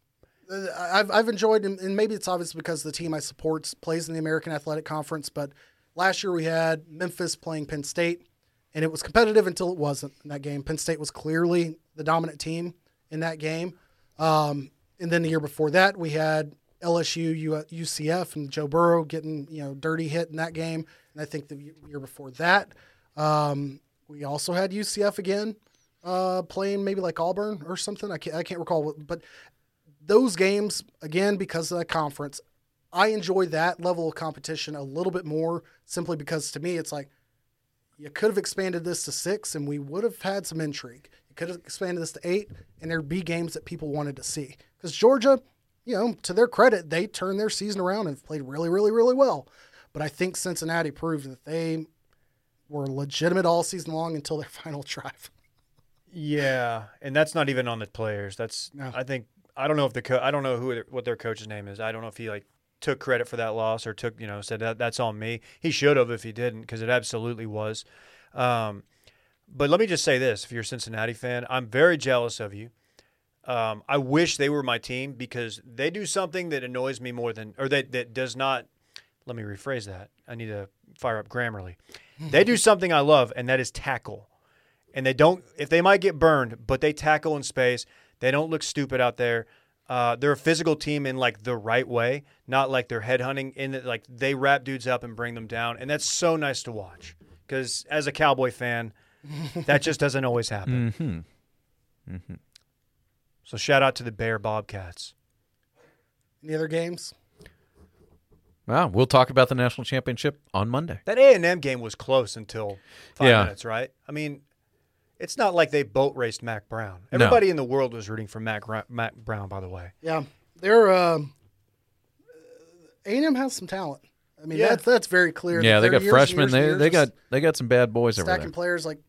Uh, I've I've enjoyed, and and maybe it's obvious because the team I support plays in the American Athletic Conference. But last year we had Memphis playing Penn State, and it was competitive until it wasn't in that game. Penn State was clearly the dominant team in that game. Um, and then the year before that, we had LSU, UCF, and Joe Burrow getting you know dirty hit in that game. And I think the year before that, um, we also had UCF again uh, playing maybe like Auburn or something. I can't I can't recall, but those games again because of the conference, I enjoy that level of competition a little bit more simply because to me it's like you could have expanded this to six and we would have had some intrigue. You could have expanded this to eight and there'd be games that people wanted to see. Because Georgia, you know, to their credit, they turned their season around and played really, really, really well. But I think Cincinnati proved that they were legitimate all season long until their final drive. Yeah, and that's not even on the players. That's No. I think I don't know if the co- I don't know who what their coach's name is. I don't know if he like took credit for that loss or took you know said that that's on me. He should have if he didn't because it absolutely was. Um, but let me just say this: if you're a Cincinnati fan, I'm very jealous of you. Um, I wish they were my team because they do something that annoys me more than, or that that does not. Let me rephrase that. I need to fire up Grammarly. they do something I love, and that is tackle and they don't if they might get burned but they tackle in space they don't look stupid out there uh, they're a physical team in like the right way not like they're headhunting in that like they wrap dudes up and bring them down and that's so nice to watch because as a cowboy fan that just doesn't always happen Mm-hmm. so shout out to the bear bobcats Any other games? Wow, we'll talk about the national championship on Monday. that a&m game was close until five Yeah. minutes right i mean it's not like they boat raced Mack Brown. No. Everybody in the world was rooting for Mack, Mack Brown, by the way. Yeah, they're um, A&M has some talent. I mean, Yeah. that's that's very clear. Yeah, they got years freshmen. years They years they of got they got some bad boys over stacking there. players. Like,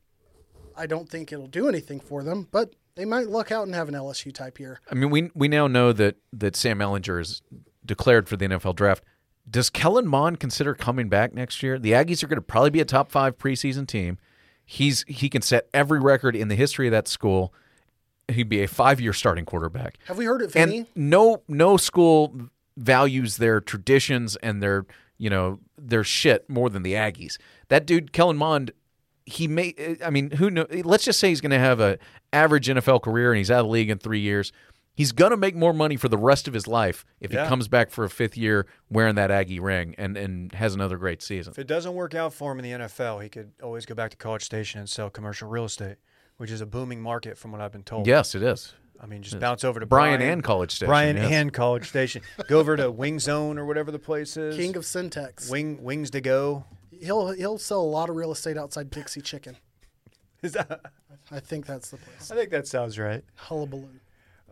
I don't think it'll do anything for them, but they might luck out and have an LSU type year. I mean, we we now know that that Sam Ehlinger is declared for the NFL draft. Does Kellen Mond consider coming back next year? The Aggies are going to probably be a top five preseason team. He's he can set every record in the history of that school. He'd be a five year starting quarterback. Have we heard it, Vinny? And no no school values their traditions and their you know their shit more than the Aggies. That dude Kellen Mond, he may I mean who know? Let's just say he's going to have a average NFL career and he's out of the league in three years. He's going to make more money for the rest of his life if Yeah. he comes back for a fifth year wearing that Aggie ring and and has another great season. If it doesn't work out for him in the NFL, he could always go back to College Station and sell commercial real estate, which is a booming market from what I've been told. Yes, it is. I mean, just bounce over to Bryan, Bryan, and College Station. Bryan yes. and College Station. Go over to Wing Zone or whatever the place is. King of Syntax. Wing Wings to go. He'll he'll sell a lot of real estate outside Dixie Chicken. Is that, I think that's the place. I think that sounds right. Hullabaloo.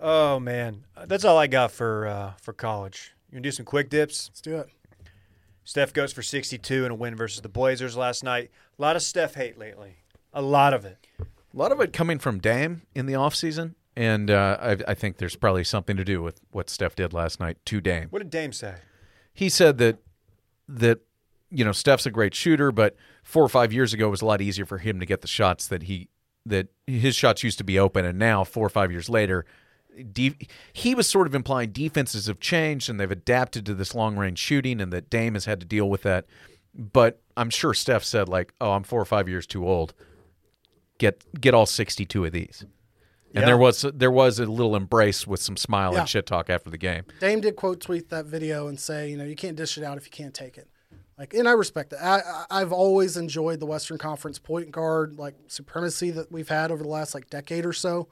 Oh man, that's all I got for uh, for college. You gonna do some quick dips? Let's do it. Steph goes for 62 in a win versus the Blazers last night. A lot of Steph hate lately. A lot of it. A lot of it coming from Dame in the offseason. And uh, I, I think there's probably something to do with what Steph did last night to Dame. What did Dame say? He said that that you know Steph's a great shooter, but four or five years ago it was a lot easier for him to get the shots that he that his shots used to be open, and now four or five years later, de- he was sort of implying defenses have changed and they've adapted to this long range shooting, and that Dame has had to deal with that. But I'm sure Steph said like, "Oh, I'm four or five years too old. Get get all 62 of these." And Yeah. there was there was a little embrace with some smile Yeah. and shit talk after the game. Dame did quote tweet that video and say, you know, you can't dish it out if you can't take it. Like, and I respect that. I, I- I've always enjoyed the Western Conference point guard like supremacy that we've had over the last like decade or so,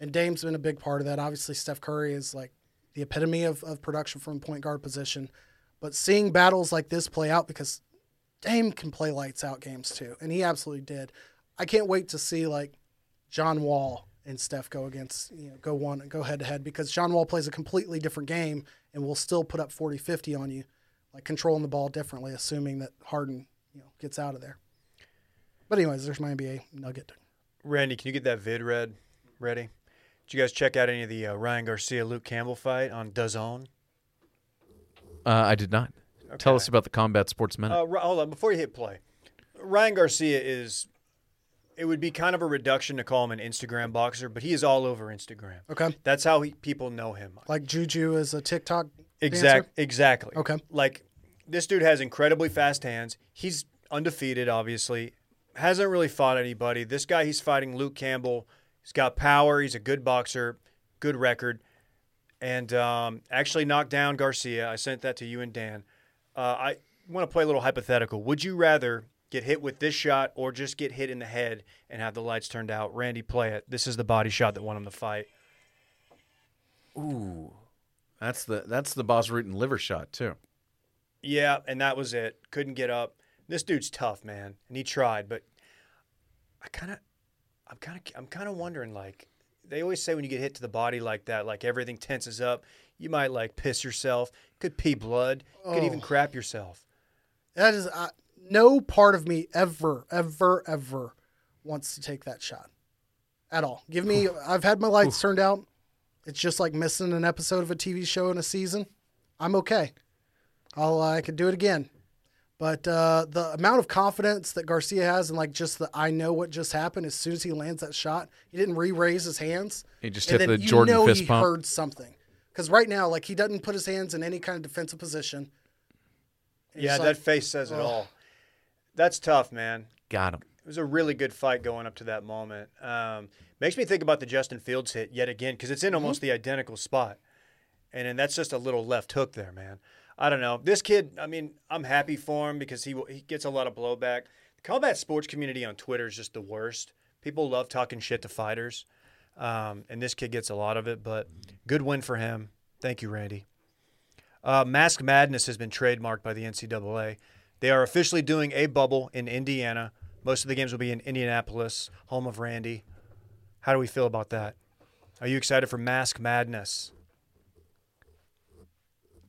and Dame's been a big part of that. Obviously, Steph Curry is like the epitome of, of production from point guard position, but seeing battles like this play out because Dame can play lights out games too, and he absolutely did. I can't wait to see like John Wall and Steph go against, you know, go one go head to head because John Wall plays a completely different game and will still put up 40 50 on you. like controlling the ball differently, assuming that Harden you know gets out of there. But anyways, there's my NBA nugget. Randy, can you get that vid read ready? Did you guys check out any of the uh, Ryan Garcia Luke Campbell fight on DAZN? Uh, I did not. Tell us about the Combat Sports Minute. Uh, hold on, before you hit play, Ryan Garcia is. It would be kind of a reduction to call him an Instagram boxer, but he is all over Instagram. Okay, That's how he, people know him. like Juju is a TikTok. Exact, dancer? exactly. Okay. Like this dude has incredibly fast hands. He's undefeated, obviously. Hasn't really fought anybody. This guy he's fighting, Luke Campbell. He's got power. He's a good boxer, good record, and um, actually knocked down Garcia. I sent that to you and Dan. Uh, I want to play a little hypothetical. Would you rather get hit with this shot or just get hit in the head and have the lights turned out? Randy, play it. This is the body shot that won him the fight. Ooh, that's the that's the boss root and liver shot too. Yeah, and that was it. Couldn't get up. This dude's tough, man, and he tried, but I kind of, I'm kind of, I'm kind of wondering. Like they always say, when you get hit to the body like that, like everything tenses up. You might like piss yourself. Could pee blood. Could even Oh. crap yourself. That is uh, no part of me ever, ever, ever wants to take that shot at all. Give me. I've had my lights turned out. It's just like missing an episode of a TV show in a season. I'm okay. I'll I could do it again. But uh, the amount of confidence that Garcia has, and like just the I know what just happened as soon as he lands that shot, he didn't re-raise his hands. He just and hit then the you Jordan know fist he pump. heard something. Because right now, like he doesn't put his hands in any kind of defensive position. And Yeah, that like, face says it oh. all. That's tough, man. Got him. It was a really good fight going up to that moment. Um, makes me think about the Justin Fields hit yet again because it's in almost the identical spot, and then that's just a little left hook there, man. I don't know. This kid, I mean, I'm happy for him because he he gets a lot of blowback. The combat sports community on Twitter is just the worst. People love talking shit to fighters, um, and this kid gets a lot of it. But good win for him. Thank you, Randy. Uh, Mask Madness has been trademarked by the NCAA. They are officially doing a bubble in Indiana. Most of the games will be in Indianapolis, home of Randy. How do we feel about that? Are you excited for Mask Madness?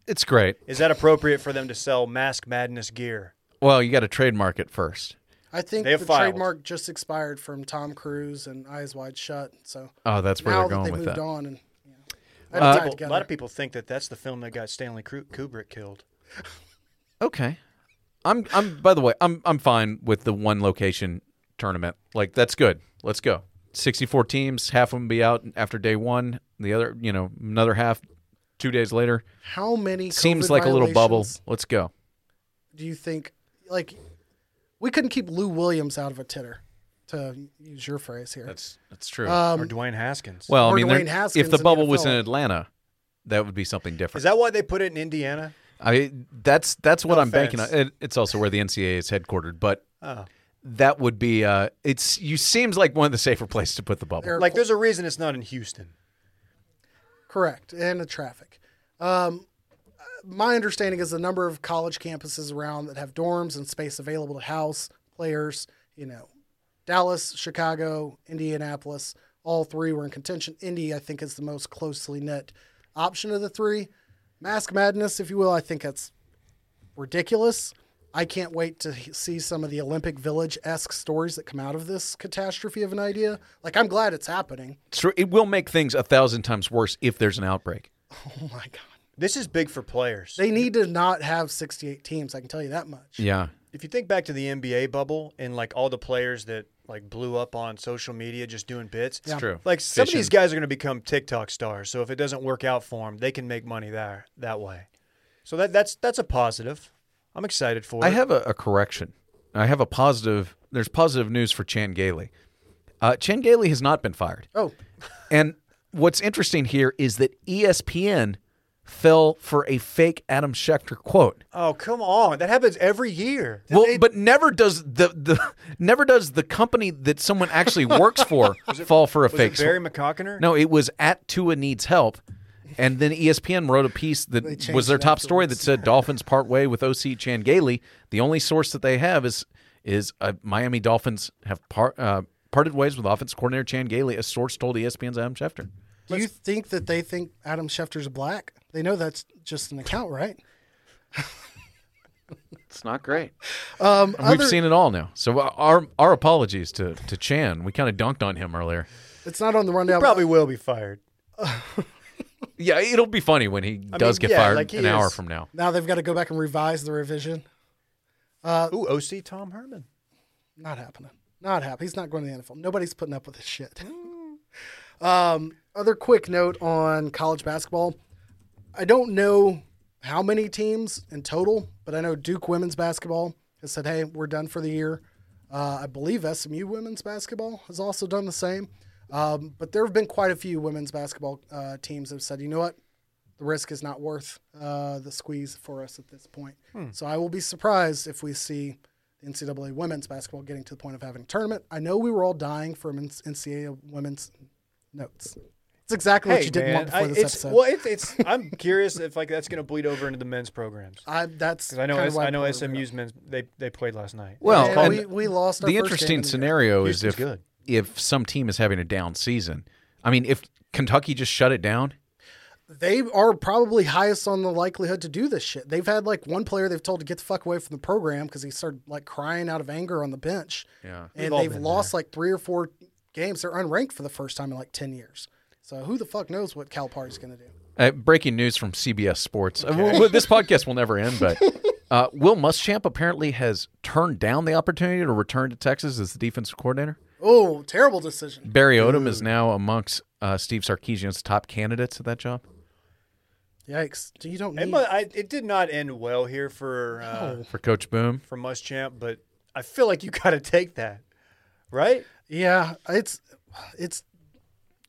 It's great. Is that appropriate for them to sell Mask Madness gear? Well, you got to trademark it first. I think They have the filed. trademark just expired from Tom Cruise and Eyes Wide Shut. So Oh, that's where now they're that going they with moved that. on, and you know, I A uh, had lot, to of tie it people, a lot of people think that that's the film that got Stanley Kru- Kubrick killed. Okay. I'm I'm by the way, I'm I'm fine with the one location tournament. Like that's good. Let's go. 64 teams, half of them be out after day 1, the other, you know, another half 2 days later. How many Seems COVID like a little bubble. violations Let's go. Do you think like we couldn't keep Lou Williams out of a titter, to use your phrase here? That's that's true. Um, or Dwayne Haskins. well, I or mean, Dwayne they're- Haskins if the the bubble was in NFL. Atlanta, that would be something different. is that why they put it in Indiana? I that's that's what No I'm banking on. offense. It, it's also where the NCAA is headquartered, but Oh. that would be uh it's you seems like one of the safer places to put the bubble. They're- Like, there's a reason it's not in Houston. Correct, and the traffic. Um, my understanding is the number of college campuses around that have dorms and space available to house players. You know, Dallas, Chicago, Indianapolis, all three were in contention. Indy, I think, is the most closely knit option of the three. Mask Madness, if you will, I think that's ridiculous. I can't wait to see some of the Olympic Village esque stories that come out of this catastrophe of an idea. Like, I'm glad it's happening. It's true. It will make things a thousand times worse if there's an outbreak. Oh my God. This is big for players. They need to not have 68 teams. I can tell you that much. Yeah. if you think back to the NBA bubble and like all the players that like blew up on social media just doing bits, Yeah. True. like some of Fishing. these guys are going to become TikTok stars. So if it doesn't work out for them, they can make money there that way. So that that's that's a positive. I'm excited for I it. have a, a correction. I have a positive. There's positive news for Chan Gailey. Uh, Chan Gailey has not been fired. Oh, And what's interesting here is that ESPN fell for a fake Adam Schefter quote. oh come on, that happens every year. Well, They- but never does the, the never does the company that someone actually works for fall for a was fake. it Barry McCockiner? no, it was at Tua needs help, and then ESPN wrote a piece that was their it top story that said Dolphins part way with OC Chan Gailey. The only source that they have is is uh, Miami Dolphins have part, uh, parted ways with offensive coordinator Chan Gailey. A source told ESPN's Adam Schefter. do you think that they think Adam Schefter's black? They know that's just an account, right? It's not great. Um, And we've seen it all now. So uh, our our apologies to to Chan. We kind of dunked on him earlier. It's not on the rundown. He Probably will be fired. Yeah, it'll be funny when he does mean, get yeah, fired like he an hour from now. Now they've got to go back and revise the revision. Ooh, OC Tom Herman. Not happening. Not happening. He's not going to the NFL. Nobody's putting up with this shit. um, other quick note on college basketball. I don't know how many teams in total, but I know Duke women's basketball has said, "Hey, we're done for the year." Uh, I believe SMU women's basketball has also done the same. Um, but there have been quite a few women's basketball uh, teams that have said, "You know what? The risk is not worth uh, the squeeze for us at this point." So I will be surprised if we see the NCAA women's basketball getting to the point of having a tournament. I know we were all dying for NCAA women's notes. It's exactly what you didn't want before I- this it's, episode. Well, it's, it's I'm curious if like that's going to bleed over into the men's programs. I, that's Because I know kinda S- why I know brought it up. SMU's men's they they played last night. Well, And and we, we lost our the first game interesting of the year. scenario is if good. If some team is having a down season. I mean, if Kentucky just shut it down, They are probably highest on the likelihood to do this shit. They've had like one player they've told to get the fuck away from the program because he started like crying out of anger on the bench. Yeah. and they've been lost like three or four games. They're unranked for the first time in like ten years. So who the fuck knows what Cal Calipari's going to do? Uh, breaking news from CBS Sports. Uh, well, well, this podcast will never end, but uh, Will Muschamp apparently has turned down the opportunity to return to Texas as the defensive coordinator. Oh, terrible decision. Barry Odom is now amongst uh, Steve Sarkisian's top candidates at that job. Yikes! You don't It, need. mu- I, it did not end well here for uh, For Coach Boom, for Muschamp, but I feel like you got to take that, right? Yeah, it's it's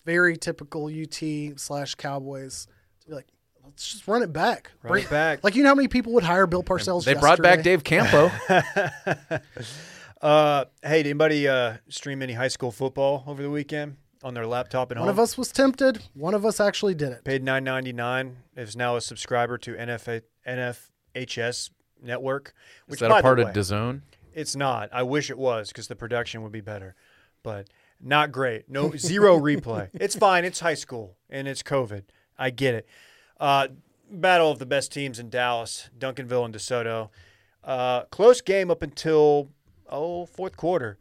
very typical UT slash Cowboys to be like, let's just run it back. Run it back. Like you know how many people would hire Bill Parcells? they brought back yesterday? Dave Campo. Uh, hey, did anybody uh, stream any high school football over the weekend on their laptop at One home? of us was tempted. One of us actually did it. paid nine ninety nine. Is now a subscriber to NFA, NFHS network. Is that a part the of way, DAZN? It's not. I wish it was because the production would be better, but not great. No zero replay. It's fine. It's high school and it's COVID. I get it. Uh, battle of the best teams in Dallas, Duncanville and DeSoto. Uh, close game up until oh fourth quarter.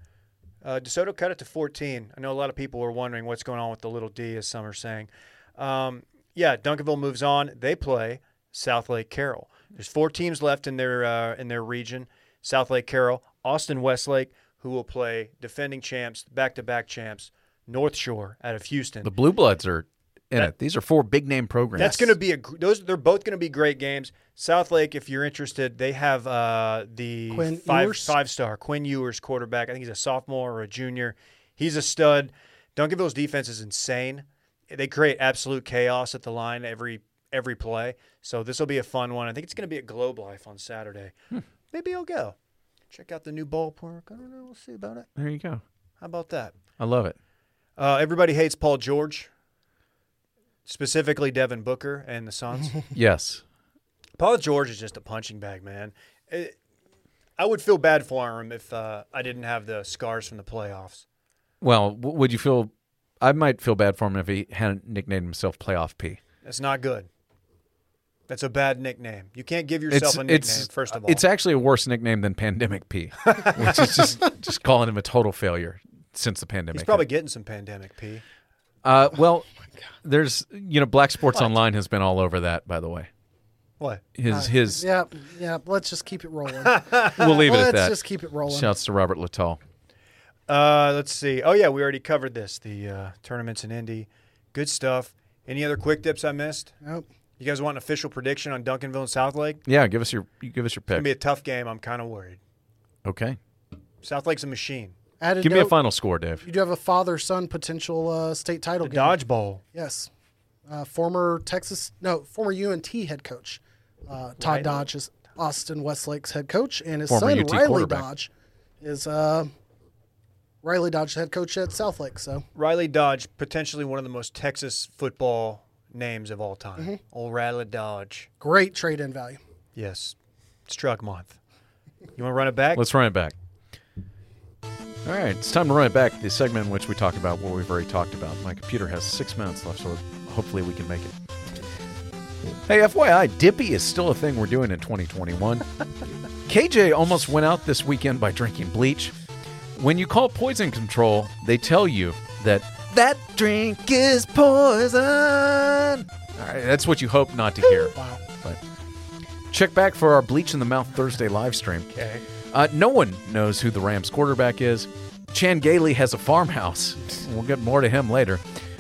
Uh, DeSoto cut it to 14. I know a lot of people were wondering what's going on with the little D, as some are saying. Um, yeah, Duncanville moves on. They play Southlake Carroll. There's four teams left in their uh, in their region. Southlake Carroll, Austin Westlake, who will play defending champs, back-to-back champs, North Shore out of Houston. The Blue Bloods are in it. These are four big name programs. That's going to be a those. They're both going to be great games. Southlake, if you're interested, they have uh, the Quinn five Ewers? five star Quinn Ewers quarterback. I think he's a sophomore or a junior. He's a stud. Duncanville's defense is insane. They create absolute chaos at the line every every play. So this will be a fun one. I think it's going to be at Globe Life on Saturday. Hmm. Maybe I'll go check out the new ballpark. I don't know. We'll see about it. There you go. How about that? I love it. Uh, everybody hates Paul George, specifically Devin Booker and the Suns. Yes. Paul George is just a punching bag, man. It- I would feel bad for him if uh, I didn't have the scars from the playoffs. Well, w- would you feel? I might feel bad for him if he hadn't nicknamed himself Playoff P. That's not good. That's a bad nickname. You can't give yourself It's a nickname. it's first of all, it's actually a worse nickname than Pandemic P, which is just just calling him a total failure since the pandemic. he's probably getting some pandemic P. Uh, well, there's you know Black Sports Online has been all over that. By the way, What? his his Yeah, yeah. Let's just keep it rolling. we'll leave it let's at that. Let's just keep it rolling. Shouts to Robert Littal. Uh, let's see. Oh yeah, we already covered this. The uh, tournaments in Indy. Good stuff. Any other quick tips I missed? Nope. You guys want an official prediction on Duncanville and Southlake? Yeah, give us your give us your pick. It's gonna pick. be a tough game. I'm kind of worried. Okay, Southlake's a machine. Added give me a final score, Dave. You do have a father-son potential uh, state title The game. dodgeball. Yes. Uh, former Texas, no, former UNT head coach. Uh, Todd Riley? Dodge is Austin Westlake's head coach, and his Former son UT Riley. Dodge is uh, Riley Dodge, head coach at Southlake. So Riley Dodge, potentially one of the most Texas football names of all time. Mm-hmm. Old Riley Dodge. great trade-in value. Yes. It's truck month. You want to run it back? Let's run it back. All right, it's time to run it back. The segment in which we talk about what we've already talked about. My computer has six minutes left, so hopefully we can make it. Hey, FYI, Dippy is still a thing we're doing in 2021. KJ almost went out this weekend by drinking bleach. When you call poison control, they tell you that that drink is poison. All right, that's what you hope not to hear. But check back for our Bleach in the Mouth Thursday live stream. Okay. Uh, no one knows who the Rams quarterback is. Chan Gailey has a farmhouse. We'll get more to him later.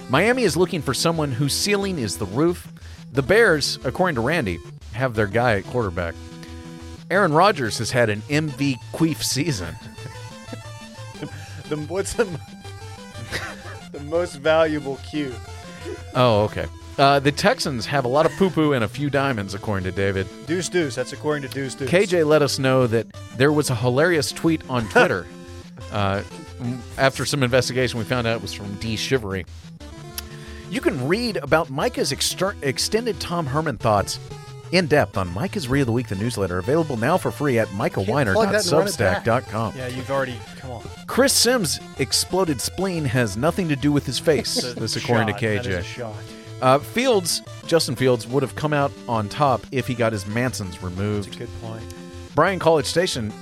Miami is looking for someone whose ceiling is the roof. The Bears, according to Randy, have their guy at quarterback. Aaron Rodgers has had an MV queef season. The, what's the, the most valuable cue? Oh, okay. Uh, the Texans have a lot of poo poo and a few diamonds, according to David. Deuce Deuce. That's according to Deuce Deuce. KJ let us know that there was a hilarious tweet on Twitter. uh, after some investigation, we found out it was from D. Shivery. You can read about Micah's exter- extended Tom Herman thoughts in depth on Micah's Read of the Week, the newsletter, available now for free at plug that and run it back. micahweiner.substack.com. Yeah, you've already. Come on. Chris Simms' exploded spleen has nothing to do with his face, this according Shot. to That is a KJ. Shot. Uh, Fields, Justin Fields, would have come out on top if he got his Mansons removed. That's a good point. Bryan College Station,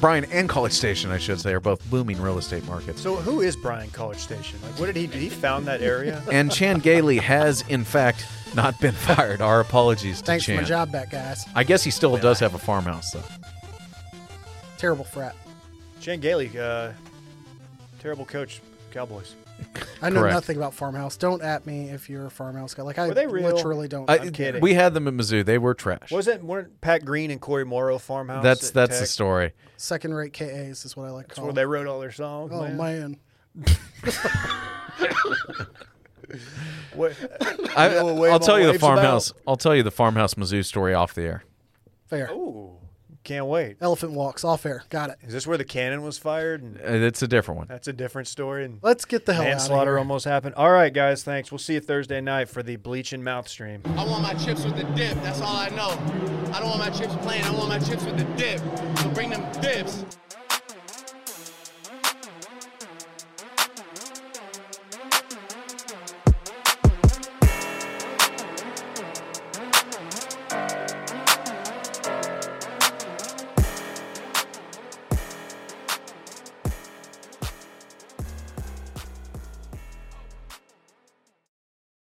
Bryan and College Station, I should say, are both booming real estate markets. So who is Bryan College Station? Like, what did he do? He found that area. and Chan Gailey has, in fact, not been fired. Our apologies to Thanks for my job back, guys. I guess he still does have a farmhouse, though. Terrible frat. Shane Gailey, uh, terrible coach, Cowboys. I know Correct. nothing about farmhouse. Don't at me if you're a farmhouse guy. Like I Were they real? literally don't. I, I'm kidding. We had them at Mizzou. They were trash. Wasn't weren't Pat Green and Cory Morrow farmhouse? that's at that's the Tech? story. Second rate KAs is what I like to That's call. where them. they wrote all their songs. Oh man. man. What, I, know what Wave I'll tell you the Wave's farmhouse. about? I'll tell you the farmhouse Mizzou story off the air. Fair. Ooh, can't wait. Elephant walks. off air. Got it. Is this where the cannon was fired? And Uh, It's a different one. that's a different story. And Let's get the hell out of manslaughter here. almost happened. All right, guys. Thanks. We'll see you Thursday night for the bleach and mouth stream. I want my chips with the dip. That's all I know. I don't want my chips plain. I want my chips with the dip. So bring them dips.